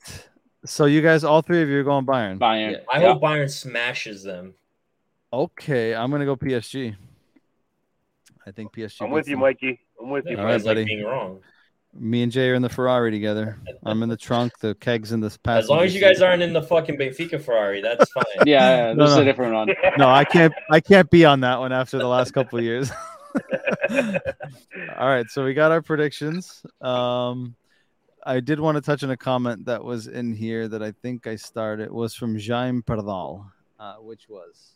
So you guys, all three of you, are going Bayern. Bayern. Yeah. I Yeah. hope Bayern smashes them. Okay, I'm gonna go PSG. I think PSG. I'm with you, them. Mikey. I'm with You you. All right, guys like buddy. being wrong. Me and Jay are in the Ferrari together. I'm in the trunk. The kegs in the As long as you seat. guys aren't in the fucking Benfica Ferrari, that's fine. Yeah, yeah, No, this is no. a different one. No, I can't. I can't be on that one after the last couple of years. All right, so we got our predictions. Um, I did want to touch on a comment that was in here that I think I started. It was from Jaime Pardal, uh, which was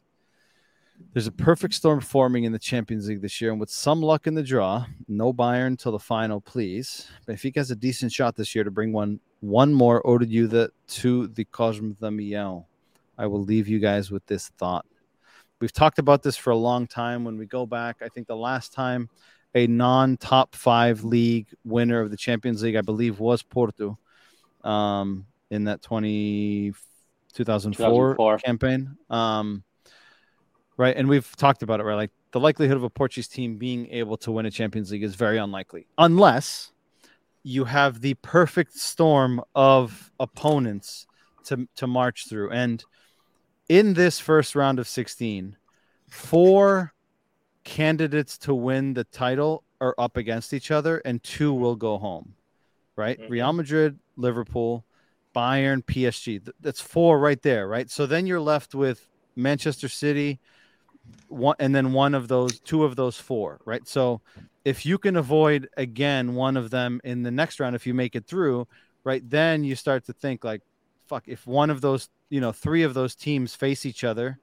There's a perfect storm forming in the Champions League this year, and with some luck in the draw, no Bayern till the final, please. Benfica has a decent shot this year to bring one one more Orelhuda to the Cosme Damião. I will leave you guys with this thought. We've talked about this for a long time. When we go back, I think the last time a non-top five league winner of the Champions League, I believe, was Porto um, in that 20, 2004, 2004. campaign. Um, right, and we've talked about it. Right, like the likelihood of a Portuguese team being able to win a Champions League is very unlikely, unless you have the perfect storm of opponents to to march through. And in this first round of 16, four candidates to win the title are up against each other, and two will go home. Right? Mhm. Real Madrid, Liverpool, Bayern, PSG. That's four right there, right? So then you're left with Manchester City, one, and then one of those, two of those four, right? So if you can avoid again one of them in the next round, if you make it through, right, then you start to think like, fuck, if one of those, you know, three of those teams face each other,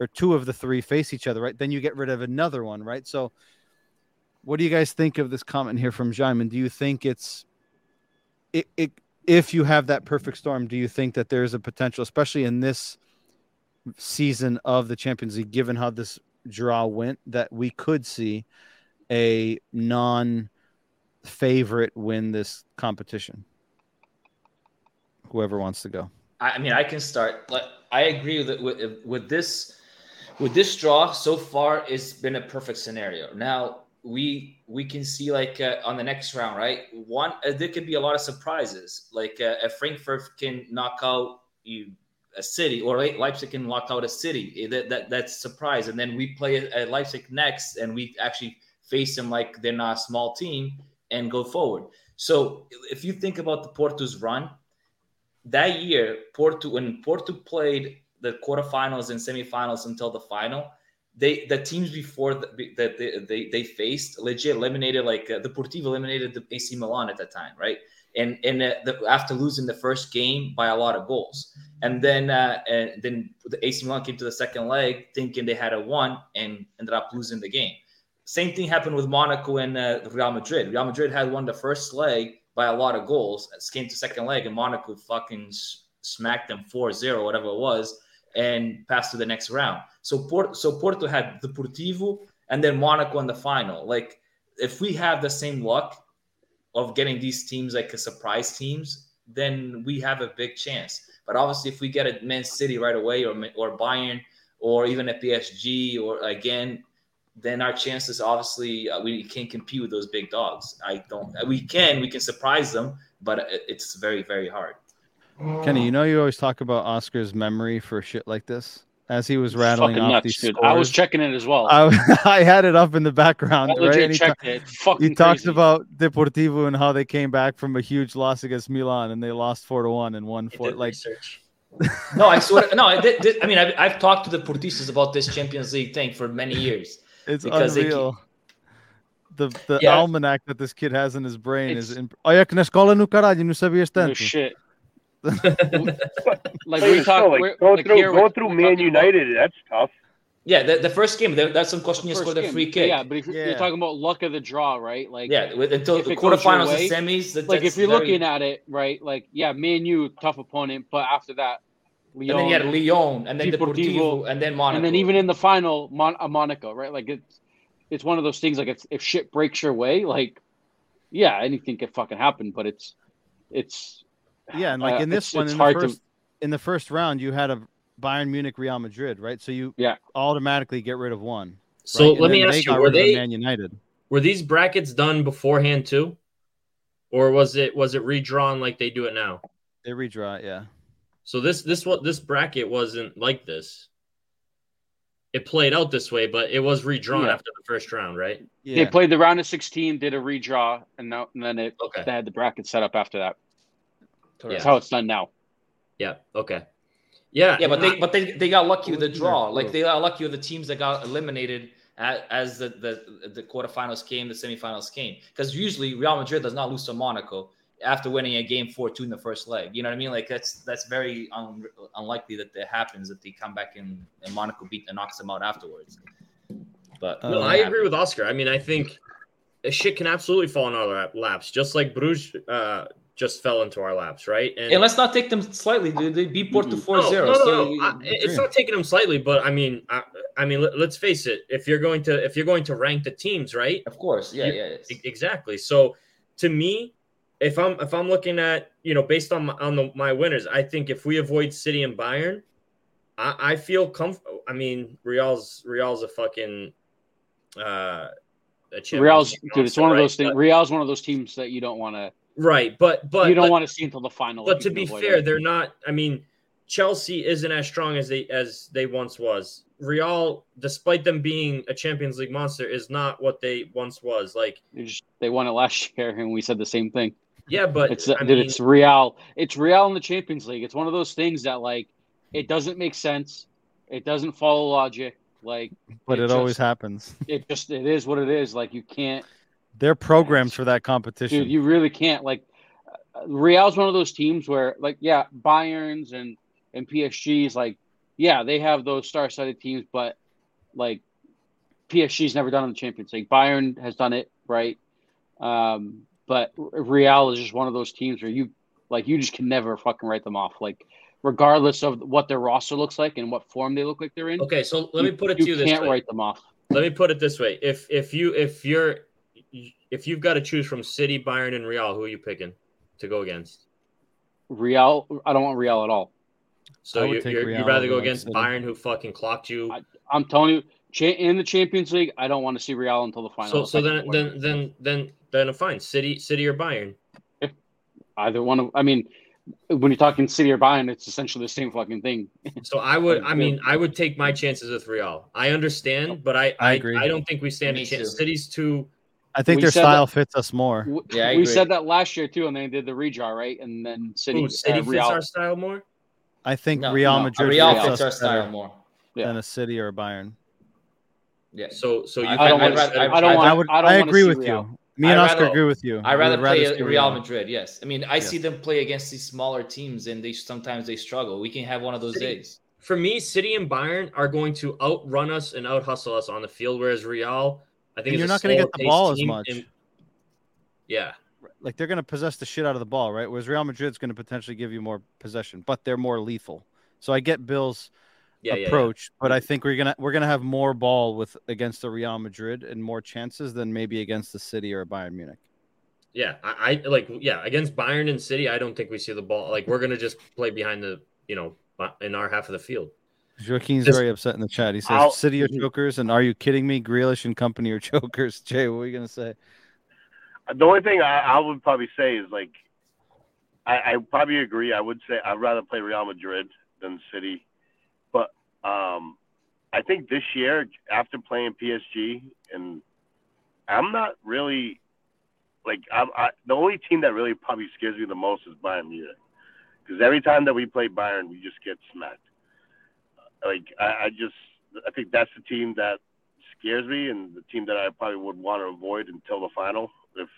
or two of the three face each other, right? Then you get rid of another one, right? So, what do you guys think of this comment here from Jaime? Do you think it's it, it if you have that perfect storm, do you think that there's a potential, especially in this season of the Champions League, given how this draw went, that we could see a non favorite win this competition? Whoever wants to go. I mean, I can start. Like, I agree with, with with this with this draw so far. It's been a perfect scenario. Now we we can see like uh, on the next round, right? One uh, there could be a lot of surprises. Like uh, a Frankfurt can knock out you a city, or Le- Leipzig can lock out a city. Eh, That, that that's surprise. And then we play at Leipzig next, and we actually face them like they're not a small team and go forward. So if you think about the Porto's run, that year, Porto when Porto played the quarterfinals and semifinals until the final, they the teams before that they, they they faced legit eliminated like uh, the Deportivo eliminated the AC Milan at that time, right? And and uh, the, after losing the first game by a lot of goals, and then uh, and then the AC Milan came to the second leg thinking they had a one and ended up losing the game. Same thing happened with Monaco and uh, Real Madrid. Real Madrid had won the first leg by a lot of goals. Came to second leg, and Monaco fucking smacked them 4-0, whatever it was, and passed to the next round. So so Porto had Deportivo and then Monaco in the final. Like if we have the same luck of getting these teams like a surprise teams, then we have a big chance. But obviously, if we get a Man City right away, or or Bayern, or even a PSG, or again, then our chances obviously uh, we can't compete with those big dogs. I don't. We can, we can surprise them, but it's very, very hard. Kenny, you know you always talk about Oscar's memory for shit like this as he was rattling off nuts, these dude. scores. I was checking it as well. I, I had it up in the background, I right? legit he, checked ta- it. Fucking he talks crazy. about Deportivo and how they came back from a huge loss against Milan and they lost four to one and won four. did Like research. No, I swear. No, I, did, did- I mean, I've, I've talked to the Portistas about this Champions League thing for many years. it's because they keep- unreal. The the Yeah. almanac that this kid has in his brain is. It's- In, Olha que na escola no caralho, não sabias No tanto. shit. But Like plain we as talk, like, we're- like through here through Man talking about United, that's tough. Yeah, the, the first game, that's some Costinha first scored a free kick. Yeah, but if you're, Yeah. you're talking about luck of the draw, right? Like, yeah, with, until the it goes your quarterfinals way, and semis. That, like if you're very- looking at it, right? Like, yeah, Man U, tough opponent, but after that, Lyon, and then you had Lyon, and then Deportivo, Deportivo, and then Monaco. and then even in the final, Mon- uh, Monaco, right? Like it's it's one of those things. Like if if shit breaks your way, like yeah, anything could fucking happen. But it's it's Yeah, and like Uh, in this it's- one, it's in the hard to- first in the first round, you had a Bayern Munich Real Madrid, right? So you Yeah. automatically get rid of one. So right? Let me ask they you: Were they Man United? were these brackets done beforehand too, or was it was it redrawn like they do it now? They redraw it, yeah. So this this what this bracket wasn't like this. It played out this way, but it was redrawn Yeah. after the first round, right? Yeah. they played the round of sixteen, did a redraw, and now and then it Okay. they had the bracket set up after that. Correct. That's how it's done now. Yeah. Okay. Yeah. Yeah, but and they but they, they got lucky with the draw. their Like they got lucky with the teams that got eliminated as, as the, the the quarterfinals came, the semifinals came. Because usually Real Madrid does not lose to Monaco after winning a game four two in the first leg. You know what I mean? Like that's that's very un, unlikely that that happens that they come back and, and Monaco beat and knocks them out afterwards. But No, I agree with Oscar. I mean, I think shit can absolutely fall in our laps, just like Bruges uh, just fell into our laps, right? And let's not take them slightly, dude. They beat Porto Mm-mm. 4 no, 0. no, no, so no. I- it's not taking them slightly, but I mean, I, I mean, let, us face it. If you're going to if you're going to rank the teams, right? of course, yeah, You- yeah. it's- Exactly. So to me, if I'm if I'm looking at you know based on my, on the, my winners, I think if we avoid City and Bayern, I, I feel comfortable. I mean, Real's Real's a fucking uh, a Champions Real's dude, it's monster, one of those things. Real's one of those teams that you don't want to right? But but you don't but, want to see until the final. but to be fair, it. they're not. I mean, Chelsea isn't as strong as they as they once was. Real, despite them being a Champions League monster, is not what they once was. Like, They just they won it last year, and we said the same thing. yeah, but It's uh, I mean, it's Real. It's Real in the Champions League. It's one of those things that like it doesn't make sense. It doesn't follow logic. Like but it it, always happens. it just it is what it is. Like you can't, They're programmed for that competition. dude. You really can't. Like uh, Real's one of those teams where like yeah, Bayerns and and PSG's like yeah they have those star-studded teams, but like PSG's never done it in the Champions League. Bayern has done it right, um, but Real is just one of those teams where you like you just can never fucking write them off. Like regardless of what their roster looks like and what form they look like they're in. okay. So let me put it to you you this can't way. write them off. let me put it this way: if if you if you're if you've got to choose from City, Bayern, and Real, who are you picking to go against? Real, I don't want Real at all. So you, take you're, Real you'd rather go against City. Bayern, who fucking clocked you. I- I'm telling you, cha- in the Champions League, I don't want to see Real until the final. so so I can then then then then then fine, City City or Bayern. either one of, I mean, when you're talking City or Bayern, it's essentially the same fucking thing. So I would, I mean, I would take my chances with Real. I understand, but I, I I, agree. I don't think we stand a Me chance. too. City's too. I think their said style fits us more. W- Yeah, I we agree. said that last year too, and they did the redraw, right? And then City, Ooh, City uh, fits Real. our style more. I think No, Real no, Madrid Real fits fits our style better more. Yeah. than a City or a Bayern. Yeah. So so you. I- I don't want. rather- to. I'd- I don't want. I would. I, don't I agree with Real. you. Me and I'd Oscar rather- agree with you. I We rather play Real Madrid. Yes, I mean I Yes. see them play against these smaller teams, and they sometimes they struggle. We can have one of those City- days. for me, City and Bayern are going to outrun us and out hustle us on the field, whereas Real, I think, you're not gonna get the ball as much. and- yeah, like they're going to possess the shit out of the ball, right? Whereas Real Madrid's going to potentially give you more possession, but they're more lethal. So I get Bill's Yeah, yeah, yeah. approach, but I think we're gonna we're gonna have more ball with against the Real Madrid and more chances than maybe against the City or Bayern Munich. Yeah, I, I like yeah against Bayern and City. I don't think we see the ball. Like we're gonna just play behind the you know in our half of the field. Joaquin's Just- very upset in the chat. He says, I'll- "City are chokers," and are you kidding me? Grealish and company are chokers. Jay, what are you gonna say? The only thing I, I would probably say is like, I, I probably agree. I would say I'd rather play Real Madrid than City, but um, I think this year after playing PSG and I'm not really like I'm I, the only team that really probably scares me the most is Bayern Munich because every time that we play Bayern, we just get smacked. Like I, I just I think that's the team that scares me and the team that I probably would want to avoid until the final. If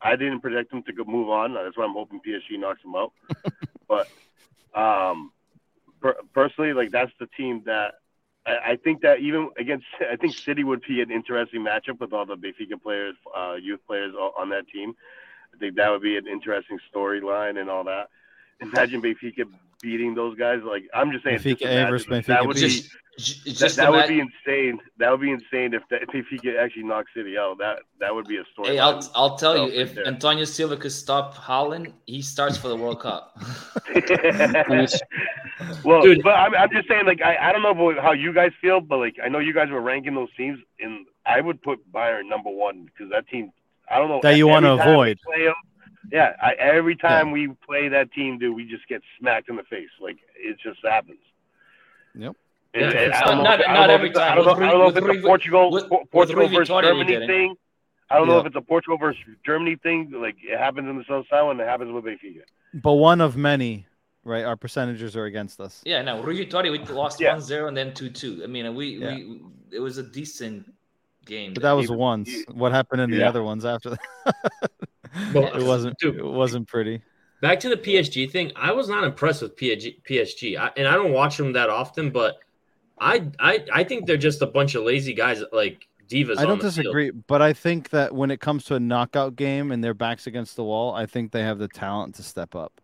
I didn't predict them to go move on, that's why I'm hoping PSG knocks them out. but um, per, personally, like that's the team that I, I think that even against I think City would be an interesting matchup with all the Benfica players, uh, youth players on that team. I think that would be an interesting storyline and all that. Imagine Benfica beating those guys. Like I'm just saying, Benfica just A imagine versus that. Benfica that would B. be Just, j- that, that would be insane. That would be insane if that if Benfica actually knock City out. That that would be a story. Hey, I'll I'll tell you, if yeah. Antonio Silva could stop Haaland, he starts for the World Cup. well, Dude. but I'm, I'm just saying, like, I, I don't know about how you guys feel, but like, I know you guys were ranking those teams, and I would put Bayern number one because that team, I don't know That you wanna time we avoid. play 'em- yeah, I, every time we play that team, dude, we just get smacked in the face. Like it just happens. Yep. And- Yeah, and it's I don't not- know if- not don't every time. I don't know, I don't know if it's with a Portugal with- Por- with Portugal versus Vitória, Germany thing. I don't know if it's a Portugal versus Germany thing. Like it happens in the South Side and it happens with Benfica. But one of many, right? Our percentages are against us. yeah, no, Rui Vitória, we lost Yeah. 1-0 and then 2-2. I mean, we, Yeah. we it was a decent game. But that was Even- once. What happened in the other ones after that? Well, it wasn't. dude. It wasn't pretty. Back to the PSG thing, I was not impressed with PSG, PSG I, and I don't watch them that often, but I, I I think they're just a bunch of lazy guys, like divas. I don't the field. disagree, but I think that when it comes to a knockout game and their backs against the wall, I think they have the talent to step up.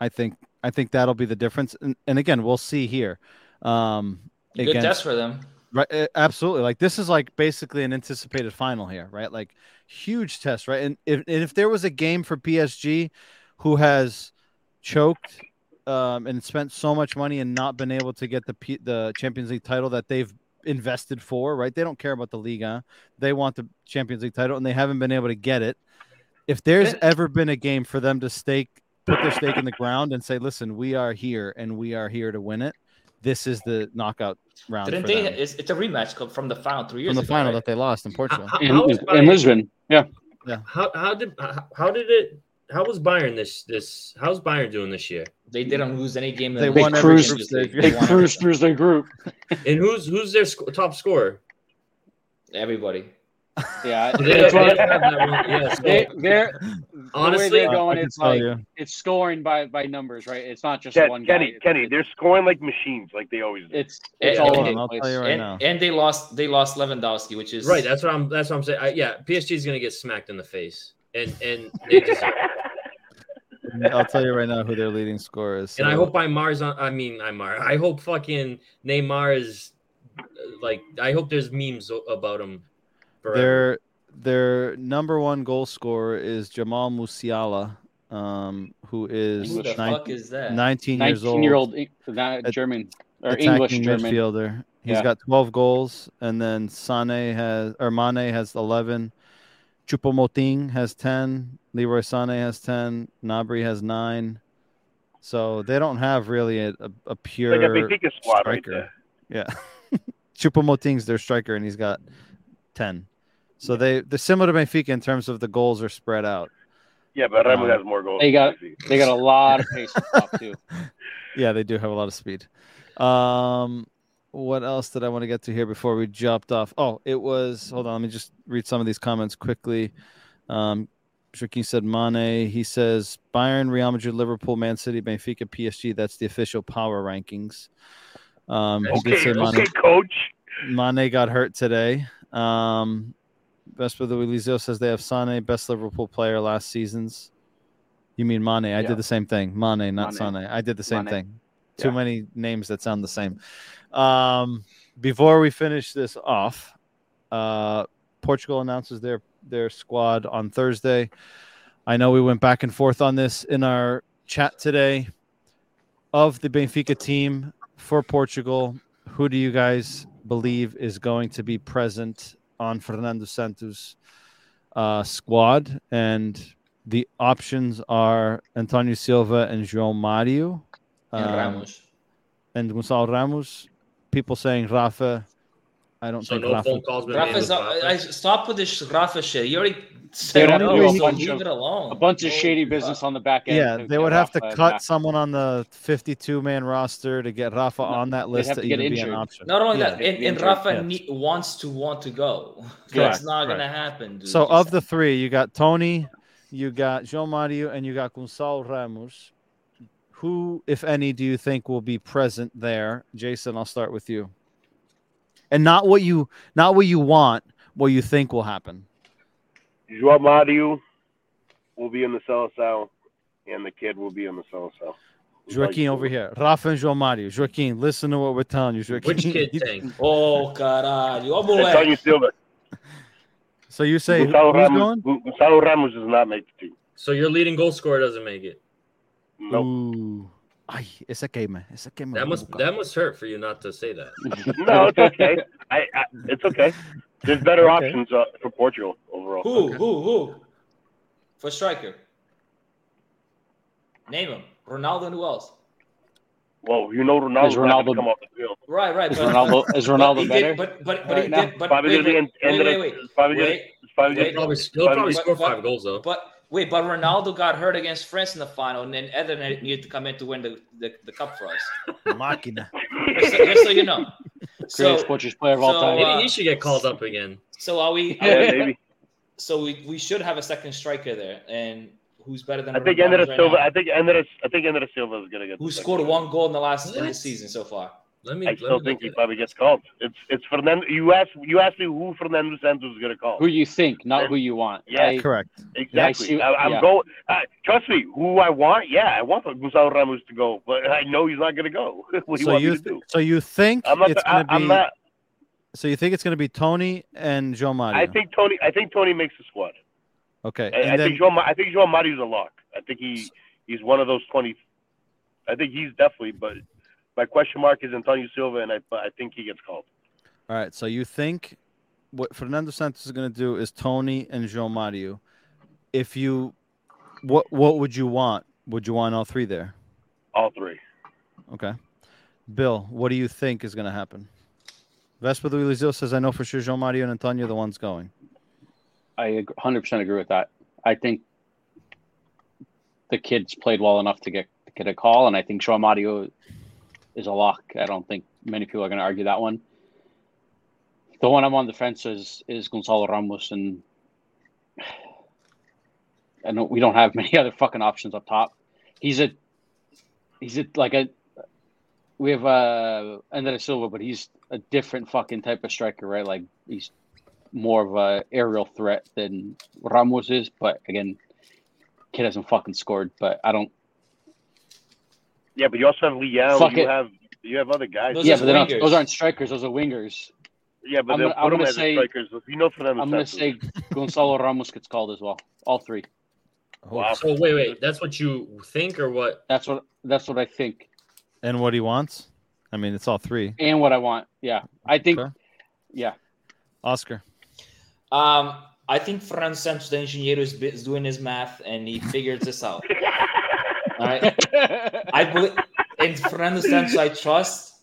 I think I think that'll be the difference. And, and again, we'll see here. Um, Good against- test for them. Right, absolutely. Like this is like basically an anticipated final here, right? Like huge test, right? And if and if there was a game for PSG who has choked um, and spent so much money and not been able to get the P- the Champions League title that they've invested for, right? They don't care about the Liga. They want the Champions League title and they haven't been able to get it. If there's ever been a game for them to stake put their stake in the ground and say, "Listen, we are here and we are here to win it." This is the knockout round Didn't for they? them It's, it's a rematch from the final three years ago. from the ago, final right? that they lost in Portugal. How, in, how was in Lisbon. Yeah, How, how did how, how did it? How was Bayern this this? How's Bayern doing this year? They didn't lose any game. in They the won every Champions group League. they cruised through their group. And who's who's their sc- top scorer? Everybody. Yeah, They- it's they what- don't have that one. Yeah, so they, they're honestly, the they're going. It's like you. it's scoring by by numbers, right? It's not just Ken- one guy. Kenny, It's- Kenny, they're scoring like machines, like they always do. It's it's Yeah, all hold over the I'll place. tell you right and, now. and they lost. They lost Lewandowski, which is right. That's what I'm. That's what I'm saying. I, yeah, PSG is gonna get smacked in the face, and and they deserve. I'll tell you right now who their leading scorer is. And I So, hope Aymar's on. I mean, Aymar. I hope fucking Neymar is uh, like. I hope there's memes about him. Forever. their their number one goal scorer is Jamal Musiala, um, who is who the nine- fuck is that? 19 years old, Nineteen-year-old not German or attacking English German. midfielder. He's Yeah. got 12 goals, and then Sane has or Mane has 11. Choupo-Moting has 10. Leroy Sané has 10. Gnabry has nine. So they don't have really a, a, a pure like a Benfica squad right striker. there. Yeah. Choupo-Moting's their striker, and he's got 10. So they, they're similar to Benfica in terms of the goals are spread out. Yeah, but Remo Um, has more goals. They got- They got a lot of pace up top too. Yeah, they do have a lot of speed. Um, what else did I want to get to here before we jumped off? Oh, it was. Hold on, let me just read some of these comments quickly. Um, Joaquin said Mane. He says Bayern, Real Madrid, Liverpool, Man City, Benfica, PSG. That's the official power rankings. Um, he Okay, Mane, okay, coach. Mane got hurt today. Um, Vesper de Eliseo says they have Sane, best Liverpool player last season's. You mean Mane? I Yeah. did the same thing. Mane, not Mane. Sane. I did the same Mane. thing. Too Yeah. many names that sound the same. Um, before we finish this off, uh, Portugal announces their their squad on Thursday. I know we went back and forth on this in our chat today. Of the Benfica team for Portugal, who do you guys believe is going to be present on Fernando Santos' uh, squad? And the options are Antonio Silva and João Mario. And um, Ramos. and Gonçalo Ramos. People saying Rafa. I don't So think no Rafa. phone calls. Rafa's with not, Rafa? I stop with this Rafa shit. You already They would have to do a bunch of- A bunch of shady business on the back end. Yeah, they would have to cut back. someone on the 52 man roster to get Rafa No, on that list have to, to get even be an option. Not only Yeah. that, and, and Rafa yes. ne- wants to want to go. Correct, That's not right. gonna happen, dude. So Just- of the three, you got Tony, you got João Mario, and you got Gonçalo Ramos. Who, if any, do you think will be present there? Jason, I'll start with you. And not what you not what you want, what you think will happen. João Mario will be in the Seleção, and the kid will be in the Seleção. Joaquin over here. Rafa and João Mario. Joaquin, listen to what we're telling you. Joaquin. Which kid saying? oh caralho, ó moleque. Antonio Silva. So you say who's Gonçalo Ramos, going? Gu- Gonçalo Ramos does not make the team. So your leading goal scorer doesn't make it. No, Ooh. Ay, esa queima. Esa queima. That must that must hurt for you not to say that. no, it's okay. I, I, it's okay. There's better Okay. options uh, for Portugal overall. Who? Who? Who? For striker. Name him. Ronaldo and who else? Well, you know Ronaldo's Is Ronaldo- to come off the field. Right, right. Is Ronaldo is Ronaldo he better? Did, but but but right he now? did. But Probably wait, going wait, wait, wait, wait, probably wait. probably wait. gonna- Probably, he'll But- probably but- score but- five goals though. But wait, but Ronaldo got hurt against France in the final, and then Éder needed to come in to win the, the, the cup for us. Máquina. Just so, just so you know. Greatest So, Portuguese player of all time. Maybe uh, he should get called up again. so are we? yeah, maybe. So we, we should have a second striker there, and who's better than I think Ramos Andres right Silva. now? I think Andres. I think Andres Silva is going to get. Who scored one goal in the last in the season so far? Let me. I let still me think he probably gets called. It's it's Fernando. You asked you asked me who Fernando Santos is going to call. Who you think, not who you want. Yeah, I- Correct. Exactly. see- I, am yeah. going. Uh, trust me. Who I want? Yeah, I want Gonzalo Ramos to go, but I know he's not going to go. what do you So want you me to do? so you think I'm not. it's gonna be I'm not. so you think it's gonna be Tony and João Mario. I think Tony. I think Tony makes the squad. okay. I, And I then think João. Ma- I think João Mario's a lock. I think he he's one of those twenty. I think he's definitely, but my question mark is Antonio Silva, and I I think he gets called. all right, so you think what Fernando Santos is gonna do is Tony and João Mario. If you what what would you want? Would you want all three there? All three. Okay. Bill, what do you think is gonna happen? Vespa de Eliseo says I know for sure João Mario and Antonio are the ones going. I 100% agree with that. I think the kids played well enough to get to get a call, and I think João Mario is a lock. I don't think many people are going to argue that one. The one I'm on the fence is is Gonzalo Ramos, and I know we don't have many other fucking options up top. He's a he's a like a we have uh Andres Silva, but he's a different fucking type of striker, right? Like he's more of a aerial threat than Ramos is. But again, kid hasn't fucking scored. But I don't. Yeah, but you also have Leão. Fuck you it. have you have other guys. Those yeah, but they're not, those aren't strikers. Those are wingers. yeah, but I'm they'll gonna- put I'm them gonna as say- strikers. You know Fernando I'm gonna say Gonzalo Ramos gets called as well. All three. Wow. So wait, wait. That's what you think, or what? That's what that's what I think, And what he wants? I mean, it's all three. and what I want. Yeah, I think. Okay. Yeah, Oscar. Um, I think Fran Santos, the engineer, is, is doing his math and he figured this out. All right. I believe in Fernando Santos. I trust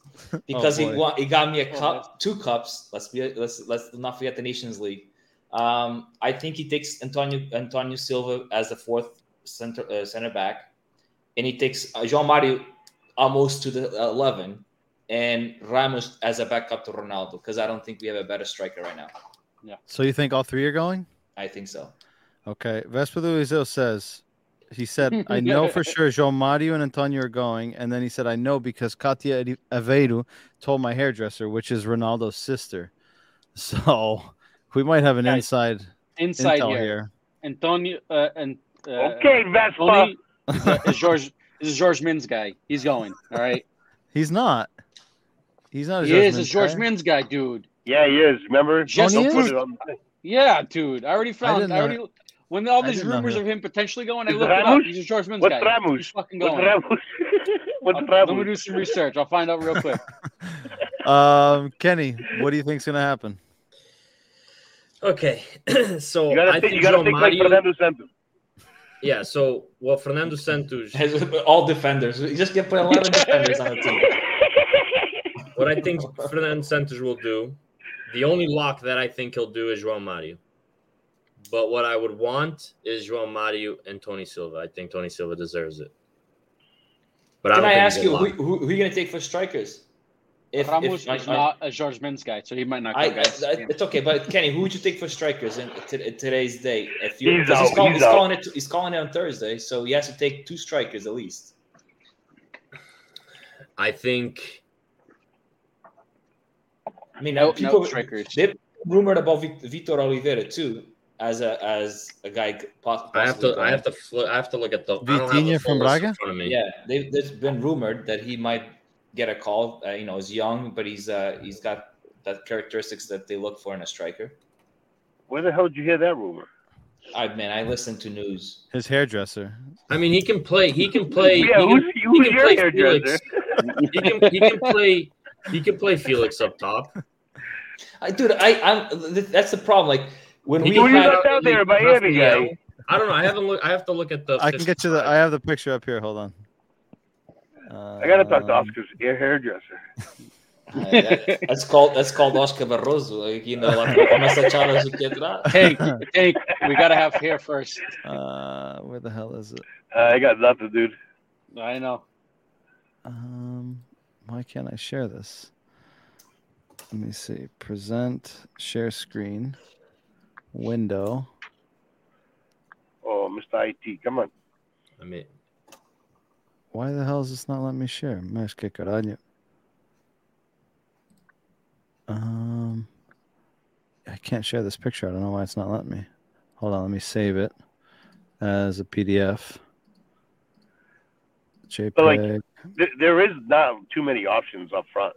because he boy. won, he got me a Oh, cup, two cups. Let's be let's let's not forget the Nations League. Um, I think he takes Antonio Antonio Silva as the fourth center uh, center back, and he takes uh, João Mario almost to the eleven, and Ramos as a backup to Ronaldo because I don't think we have a better striker right now. Yeah. So you think all three are going? I think so. Okay. Vespa Luizio says he said, I know for sure João Mario and Antonio are going. And then he said, I know because Katia Aveiro told my hairdresser, which is Ronaldo's sister. So We might have an Guys, inside Inside intel here, here. Antonio uh, and uh, Okay, Vespa. Tony is, uh, is George is Jorge Mendes guy. He's going. All right. He's not. He's not. A He George is a George guy. Mins guy, dude. Yeah, he is. Remember? Just Don't put is? it on. Yeah, dude. I already found. didn't I, know already when all these rumors of him potentially going, I Is looked it up. He's a Jorge Mendes What's guy. Ramos? He's fucking What's going. Ramos? What's I'll- Let me do some research. I'll find out real quick. Um, Kenny, what do you think's gonna happen? Okay, so You gotta I think. think You gotta Joe think like Fernando Santos. yeah, so well, Fernando Santos. has All defenders. We just get put a lot of defenders on the team. what I think Fernando Santos will do, the only lock that I think he'll do is João Mario. But what I would want is João Mario and Tony Silva. I think Tony Silva deserves it. But Can don't I think ask you, who, who, who are you going to take for strikers? If, Ramos if, I, is not a Jorge Mendes guy, so he might not. I, Go, I, guys. I- it's okay, but Kenny, who would you take for strikers in, t- in today's day? If you, he's, out, calling, he's he's calling it, he's calling it on Thursday, so he has to take two strikers at least. I think I mean, no, people no strikers. they rumored about Vitor Oliveira too as a as a guy. poss- I have possibly to I have to fl- I have to look at the I don't have the Vitinha from list Braga? front of me. Yeah, they, there's been rumored that he might get a call. Uh, you know, he's young, but he's uh, he's got that characteristics that they look for in a striker. Where the hell did you hear that rumor? I man, I listen to news. His hairdresser. I mean, he can play. He can play. Yeah, he who's, can, who's he can your play hairdresser? Felix. He can he can play. He can play Felix up top. I, dude, I I'm that's the problem. Like when He we can Who you had, got down there, Miami guy? Rafael. I don't know. I haven't look. I have to look at the. I can get you the. I have the picture up here. Hold on. Uh, I gotta talk to Oscar's ear hairdresser. uh, that- that's called that's called Oscar Barroso. Like, you know, like começa a charla aqui atrás. Tank, Tank, we gotta have hair first. Uh, where the hell is it? Uh, I got nothing, dude. I know. Um, why can't I share this? Let me see. Present, share screen, window. Oh, Mr. IT, come on. I mean, Why the hell is this not letting me share? Mas que caralho. Um, I can't share this picture. I don't know why it's not letting me. Hold on, let me save it as a PDF. JPEG. like- There, there is not too many options up front.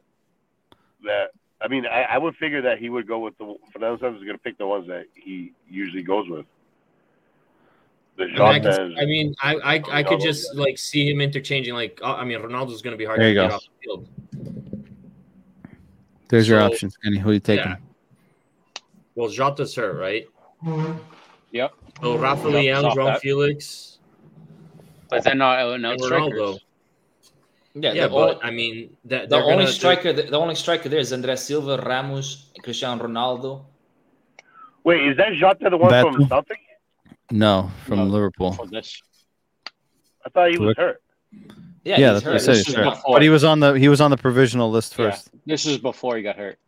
That I mean, I, I would figure that he would go with the Fernando Santos is going to pick the ones that he usually goes with. The I mean, I, Jotas. can, I mean, I, I, I could just like see him interchanging. Like, uh, I mean, Ronaldo's going to be hard There to you get go. off the field. There's your options, Kenny. Who are you taking? Yeah. Well, Jota's hurt, right? Yep. So Rafa Jota's Leão, off João that. Felix, But they're not uh, no and strikers. Ronaldo. Yeah, Yeah, the, only, but I mean, that the only gonna, striker the, the only striker there is André Silva, Ramos, Cristiano Ronaldo. Wait, is that Jota the one from Beto. Celtic? No, from No. Liverpool. Oh, For this. I thought he was hurt. Yeah, Yeah, he's that's what I hurt. said. This he's hurt. But he was on the he was on the provisional list Yeah. first. This is before he got hurt.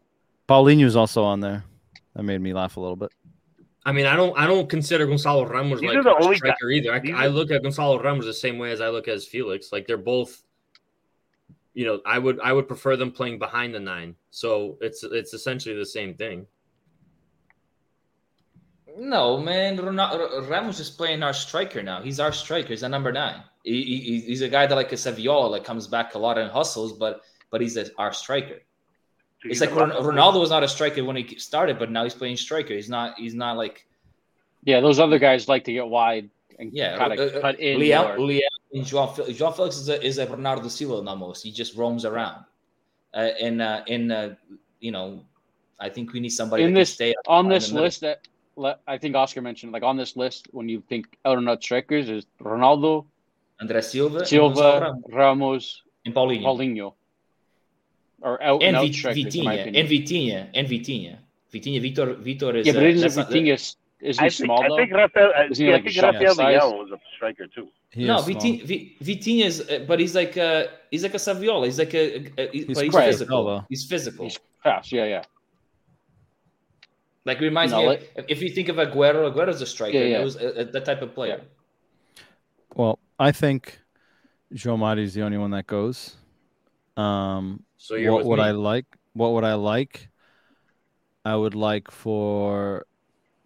Paulinho's also on there. That made me laugh a little bit. I mean, I don't, I don't consider Gonzalo Ramos These like the a only striker either. I, I look at Gonzalo Ramos the same way as I look at Felix. Like they're both, you know, I would, I would prefer them playing behind the nine. So it's, it's essentially the same thing. No, man, Ronaldo, Ramos is playing our striker now. He's our striker. He's a number nine. He, he- he's a guy that like a Saviola like comes back a lot and hustles, but but he's a, our striker. So It's like Ronaldo was not a striker when he started, but now he's playing striker. He's not. He's not like Yeah, those other guys like to get wide and yeah. kind uh, of uh, cut in. Leão, more. Leão and João Felix. João Felix is a, is a Bernardo Silva almost. He just roams around. Uh, and uh, in uh, you know, I think we need somebody In this- stay on in this list that I think Oscar mentioned, like on this list, when you think out and out strikers, is Ronaldo, André Silva, Silva, Ramos, Ramos, and Paulinho. Paulinho, or out and and out Vit- strikers. in my Vitinha, and Vitinha, and Vitinha. Vitinha, Vitor, Vitor is. yeah, but isn't Vitinha is isn't I he think, small I think Rafael, I, Isn't he yeah, like I think Rafael size? Leão was a striker too. He no, is small. Vitinha, Vitinha is, uh, but he's like a, he's like a Saviola. He's like a, a- He's he's quick. physical. He's physical. He's fast. Yeah, yeah. like reminds No, me. like- Of, if you think of Aguero, Aguero's a striker. Yeah, yeah. He was uh, uh, that type of player. Well, I think Joe is the only one that goes. Um, So you're what would me. I like? What would I like? I would like for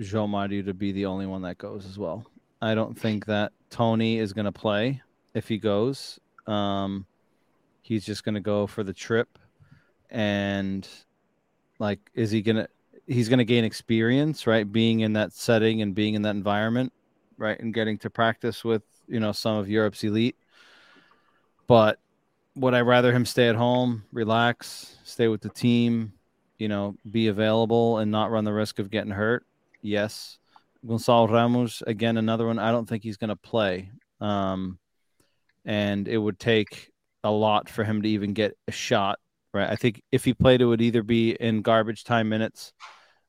João Mario to be the only one that goes as well. I don't think that Tony is going to play if he goes. Um, he's just going to go for the trip, and like, is he gonna? He's going to gain experience, right? Being in that setting and being in that environment, right, and getting to practice with you know some of Europe's elite. But would I rather him stay at home, relax, stay with the team, you know, be available and not run the risk of getting hurt? Yes. Gonçalo Ramos, again, another one. I don't think he's going to play. Um, and it would take a lot for him to even get a shot, right? I think if he played, it would either be in garbage time minutes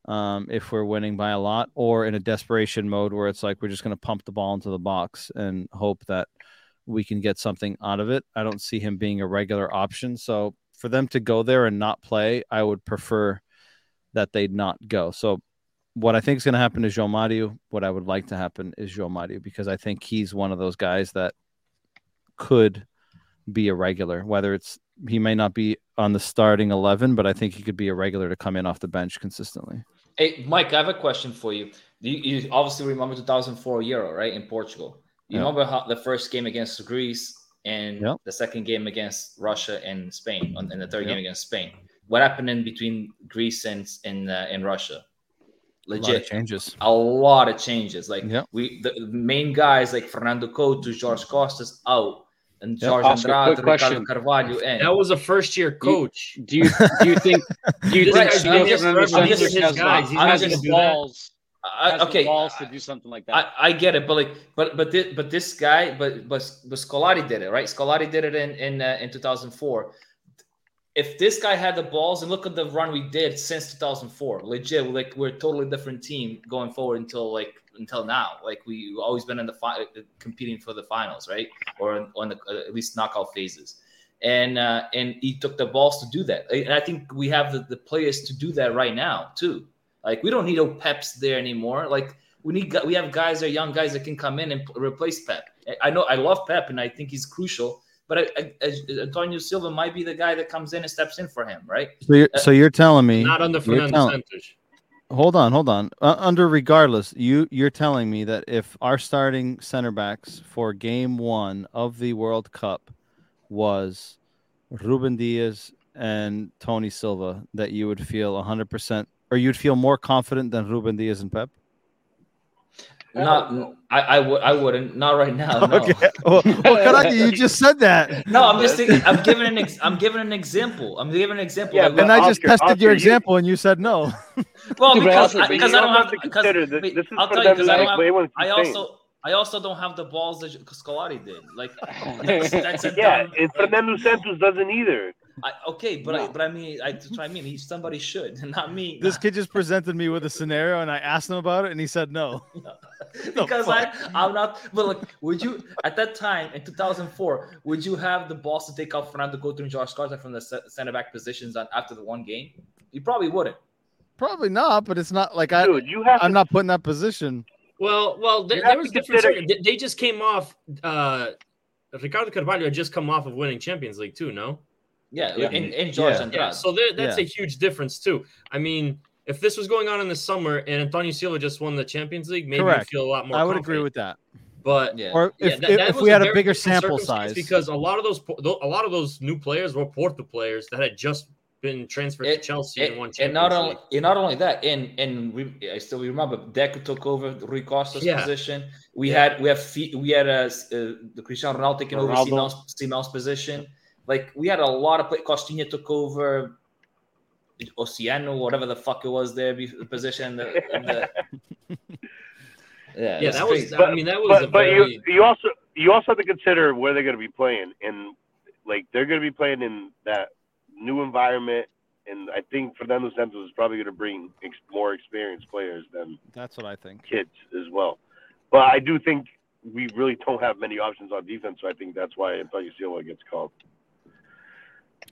um, if we're winning by a lot, or in a desperation mode where it's like we're just going to pump the ball into the box and hope that we can get something out of it. I don't see him being a regular option. So for them to go there and not play, I would prefer that they not go. So what I think is going to happen is João Mario. What I would like to happen is João Mario because I think he's one of those guys that could be a regular. Whether it's he may not be on the starting eleven, but I think he could be a regular to come in off the bench consistently. Hey, Mike, I have a question for you. You, you obviously remember 2004 Euro, right, in Portugal. You Yeah. remember how the first game against Greece and Yep. the second game against Russia and Spain, and the third Yep. game against Spain. What happened in between Greece and and uh, and Russia? A lot of Legit, changes. a lot of changes. Like Yep. we, the main guys like Fernando Couto, George Costas out, and George Oscar, Andrade, quick Ricardo question. Carvalho in. That was a first year coach. Do you do you think do you This think guy's Steve been here Fernando forever. These his has, guys. He's not has gonna the do that. balls I- okay, balls to do something like that? I, I get it, but like, but but this, but this guy, but but but Scolari did it, right? Scolari did it in in uh, in 2004. If this guy had the balls, and look at the run we did since 2004, legit, like we're a totally different team going forward until like until now. Like we always been in the fi- competing for the finals, right? Or on the uh, at least knockout phases. And uh, and he took the balls to do that, and I think we have the, the players to do that right now too. Like we don't need no Peps there anymore. Like we need we have guys or young guys that can come in and replace Pep. I know I love Pep and I think he's crucial, but I, I, I- Antonio Silva might be the guy that comes in and steps in for him, right? So you're, so you're telling me Not under you're Fernando telling- Santos. Hold on, hold on. Uh, under regardless, you you're telling me that if our starting center backs for game one of the World Cup was Ruben Dias and Tony Silva, that you would feel 100 percent, or you'd feel more confident than Ruben Dias and Pep. Not I I would I wouldn't not right now. No. Okay. Well, well, Karaki, you just said that, No, I'm just thinking. I'm giving an ex, I'm giving an example. I'm giving an example. Yeah, Like, and I just Oscar- tested your Oscar, you- example, and you said no. well, because also- I, because you I don't don't have have to because consider this. This is I'll for tell you them because to I don't have, I also I also don't have the balls that Scolari did. Like that's, that's a Yeah, dumb- and Fernando Santos doesn't either. I, okay, but I, but I mean, I, that's what I mean. He, somebody should, not me. This kid just presented me with a scenario, and I asked him about it, and he said no. because I, I'm not. But like, would you at that time in 2004, would you have the balls to take out Fernando Couto and Josh Carter from the center back positions on, after the one game? You probably wouldn't. Probably not, but it's not like I. Dude, you have I'm to not putting that position. Well, well, there, there was different. consider- They they just came off. Uh, Ricardo Carvalho had just come off of winning Champions League too. No. Yeah, Yeah. in, in George Yeah. and Yeah, so there, that's a huge difference too. I mean, if this was going on in the summer and Antonio Silva just won the Champions League, maybe Correct. you feel a lot more. I would agree with that. But yeah. Or yeah, if, that- if, that if was we had a bigger sample size, because a lot of those a lot of those new players were Porto players that had just been transferred to Chelsea and, and won and Champions not only and not only that, and and we, I still remember Deco took over Rui Costa's Yeah. position. We Yeah. had we have Fi- we had uh, uh, the Cristiano Ronaldo taking over Ronaldo. Simão's, Simão's position. Like we had a lot of play. Costinha took over Oceano, whatever the fuck it was there, the position. The, the, yeah, Yeah, it's that was. crazy. I mean, that was a but but very. you you also you also have to consider where they're going to be playing, and like they're going to be playing in that new environment. And I think for Fernando Santos is probably going to bring ex- more experienced players than that's what I think. kids as well. But I do think we really don't have many options on defense, so I think that's why Antonio Silva gets called.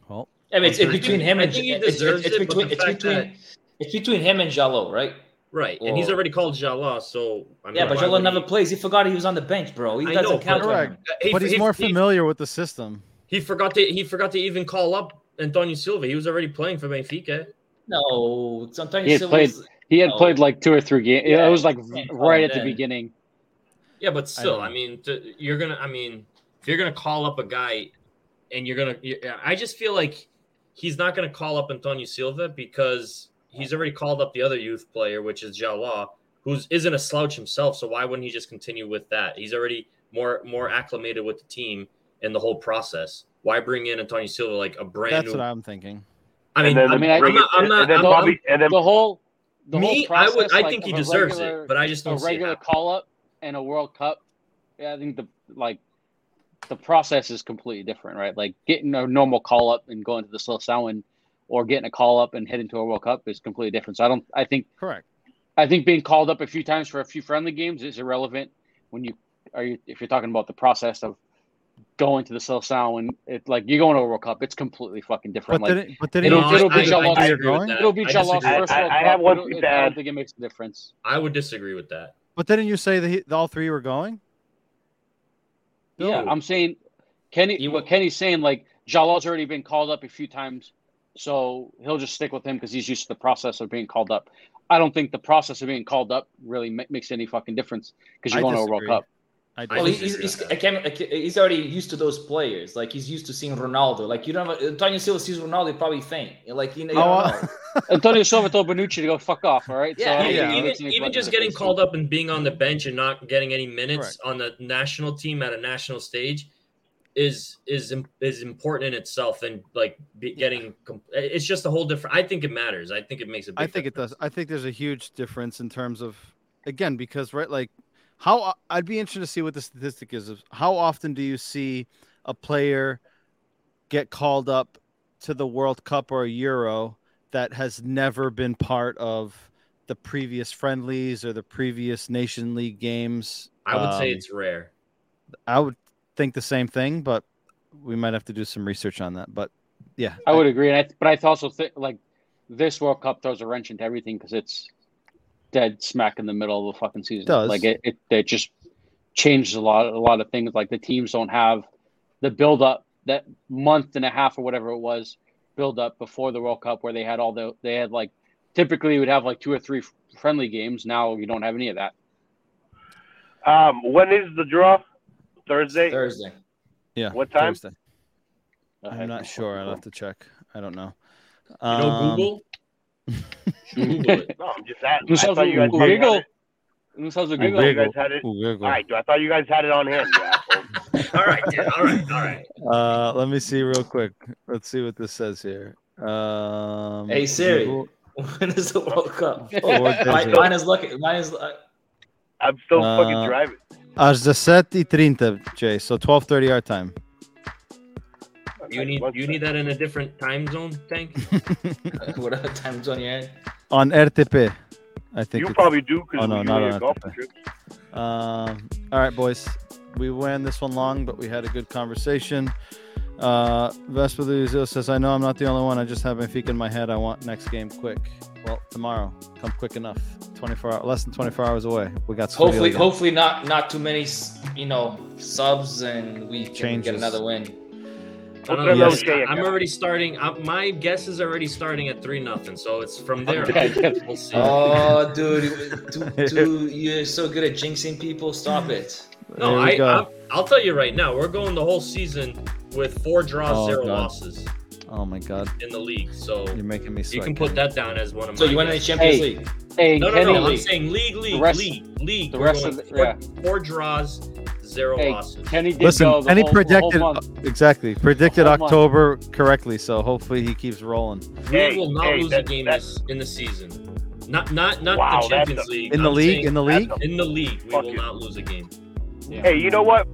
Well, I mean, it's, it's between him I and think he it's, it's, it's it, between it's between that- it's between him and Jallo, right? Right, and he's already called Jala, so I mean, Yeah, but why Jallo would never he- plays. He forgot he was on the bench, bro. He I doesn't know, count but- Correct. him. He- but he's he- more he- familiar with the system. He forgot to he forgot to even call up Antonio Silva. He was already playing for Benfica. No, sometimes He had played- He had Oh. played like two or three games. Yeah, it was like you right him at the beginning. Yeah, but still, don't I, mean, to, you're gonna. I mean, if you're gonna call up a guy, and you're gonna, you- I just feel like he's not gonna call up Antonio Silva because he's already called up the other youth player, which is Jala, who's isn't a slouch himself. So why wouldn't he just continue with that? He's already more more acclimated with the team and the whole process. Why bring in Antonio Silva like a brand That's new? what I'm thinking. I mean, then I I mean, I- am not. I'm and not. then I'm, probably, and then The whole, the me, whole I would. I like, think he deserves regular- it, but I just don't see it. regular call up and a World Cup. Yeah, I think the like the process is completely different, right? Like getting a normal call up and going to the Seleção, or getting a call up and heading to a World Cup is completely different. So I don't. I think Correct. I think being called up a few times for a few friendly games is irrelevant when you are you if you're talking about the process of going to the Seleção when it like you're going to a World Cup, it's completely fucking different. But like then, but then it'll- you it'll just be say Jalal's- I you're going. it'll be I Jalal's disagree. first I- World I have one It'll- thing it- to I don't think it makes a difference. I would disagree with that. But didn't you say that he, all three were going? Yeah, I'm saying Kenny. You- what Kenny's saying, like Jalal's already been called up a few times, so he'll just stick with him because he's used to the process of being called up. I don't think the process of being called up really ma- makes any fucking difference because you're I going to a World. Cup. I I Well, he's, he's, disagree he's, with can't, he's already used to those players. Like he's used to seeing Ronaldo. Like you don't have Antonio Silva sees Ronaldo, he probably faint. Like you know, you Oh, uh, know. Antonio Silva told Bonucci to go fuck off. All right. Yeah, I don't yeah. even makes even just getting difference. called up and being on the bench and not getting any minutes Correct. on the national team at a national stage is is is important in itself and like getting it's just a whole different i think it matters i think it makes a big I think it does. I think there's a huge difference in terms of, again, because right, like, how I'd be interested to see what the statistic is. Of how often do you see a player get called up to the World Cup or a Euro that has never been part of the previous friendlies or the previous Nation League games? i would say Um, it's rare I would think the same thing, but we might have to do some research on that. But yeah, I would agree, and I, but I also think like this World Cup throws a wrench into everything because it's dead smack in the middle of the fucking season. Does. Like it, it, it just changes a lot, a lot of things. Like the teams don't have the build up that month and a half or whatever it was build up before the World Cup where they had all the they had like typically you would have like two or three friendly games. Now you don't have any of that. um, when is the draw? Thursday. Thursday. yeah. What time? Thursday. I'm not sure. I'll have to check. I don't know. you know Um, google google it No, I'm just asking. Who I says thought you guys probably had Google? it. Who says the I thought Google? you guys had it. Google. All right, I thought you guys had it on hand. All right dude, all right all right Uh, let me see real quick. Let's see what this says here. Um, Hey, Siri. Google- when is the World Cup? Four Oh, mine, mine is lucky. Mine is. Uh, I'm still Uh, fucking driving. Às 17h30, Jay. So 12:30 our time. You need you need that in a different time zone tank whatever time zone you're in. on RTP. I think. You probably do because Oh, no, we not usually on golf FFA. trips. Um, all right, boys. We ran this one long, but we had a good conversation. Uh, Vespa Luzio says, I know I'm not the only one. I just have Benfica in my head. I want next game quick. Well, tomorrow. Come quick enough. 24 hours, less than 24 hours away. We got Hopefully, again. hopefully not not too many, you know, subs, and we can Changes. get another win. I don't Put know, a guys. shake I'm already starting. Uh, my guess is already starting at three nothing. So it's from there. Okay. We'll see. Oh, dude, dude, dude, you're so good at jinxing people. Stop it. no, I. I I'll tell you right now. We're going the whole season with four draws, Oh, zero God. losses Oh, my God. in the league. So You're making me sweat. you can put that down as one of So my. you win in the. Champions Hey. League. Hey, No, no, Kenny, no. I'm League. saying league, league, rest- league, league. the rest of the- four, yeah. four draws, zero Hey, losses. Kenny did Listen, go the Kenny whole, the whole uh, predicted month. exactly predicted The whole month. October correctly, so hopefully he keeps rolling. We will not hey, lose that- a game that- this in the season. Not not not Wow, the Champions a- League. In the I'm league, saying in the league, in the league, we will it. not lose a game. Hey, you know what?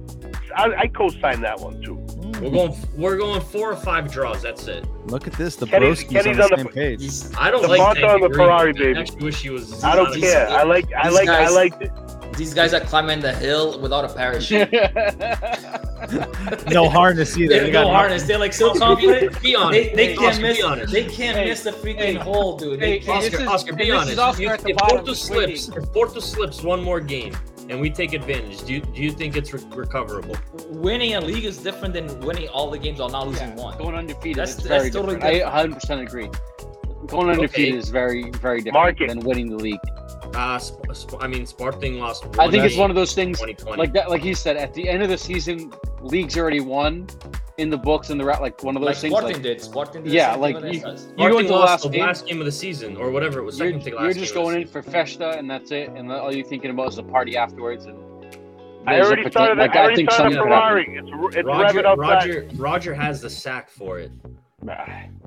I, I co-signed that one too. We're going we're going four or five draws. That's it. look at this. The Kenny's- broskies Kenny's on the on the- same page. These, I don't The like Monza on the Green. Ferrari, I baby. actually wish he was. I don't care. I like. I like. I guys- liked it. These guys are climbing the hill without a parachute. no harness either. They They have got no harness. They're like so confident. Be honest. They, they Hey, can't Oscar, miss. be honest. They can't Hey, miss the freaking hey, hole, dude. They hey, can't. Oscar, is- Oscar, and be honest. Oscar If, if Porto just slips, if Porto slips one more game, and we take advantage, do you do you think it's re- recoverable? winning a league is different than winning all the games while not losing one. Going undefeated. That's- that's very totally different. I 100% agree. going undefeated Okay. is very, very different Mark it. than winning the league. Uh, Sp- Sp- I mean, Sporting lost. I think it's one of those things like that. Like he said, at the end of the season, league's already won in the books and the ra- like one of those Like things. Sporting like, did. Sporting did. Yeah, like you, you go into the last, the game, last game of the season or whatever it was. You're, last. you're just of going in for festa and that's it, and all you're thinking about is the party afterwards. And I there's a already started. like, I already think started a something could happen. Ferrari. It's it's Roger, revving up. Roger, Roger has the sack for it. Man,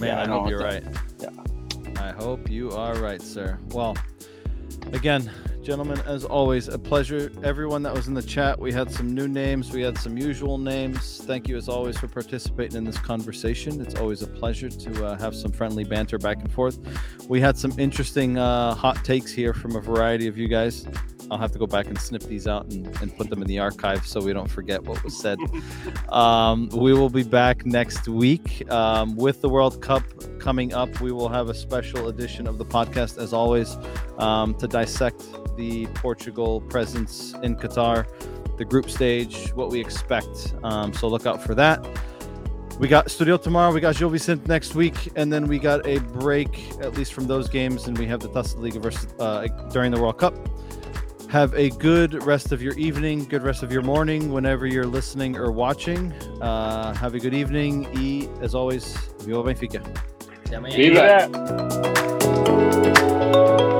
Yeah, I I know hope you're what right. I hope you are right, sir. Well, again, gentlemen, as always, a pleasure. Everyone that was in the chat, we had some new names, we had some usual names. Thank you, as always, for participating in this conversation. It's always a pleasure to uh, have some friendly banter back and forth. We had some interesting uh, hot takes here from a variety of you guys. I'll have to go back and snip these out and, and put them in the archive so we don't forget what was said. Um, we will be back next week um, with the World Cup coming up. We will have a special edition of the podcast, as always, um, to dissect the Portugal presence in Qatar, the group stage, what we expect. Um, so look out for that. We got Estoril tomorrow. We got Gil Vicente next week, and then we got a break at least from those games, and we have the Taça Liga versus uh, during the World Cup. Have a good rest of your evening, good rest of your morning, whenever you're listening or watching. Uh, have a good evening. E, as always, Viva Benfica. Yeah. Viva. Do that.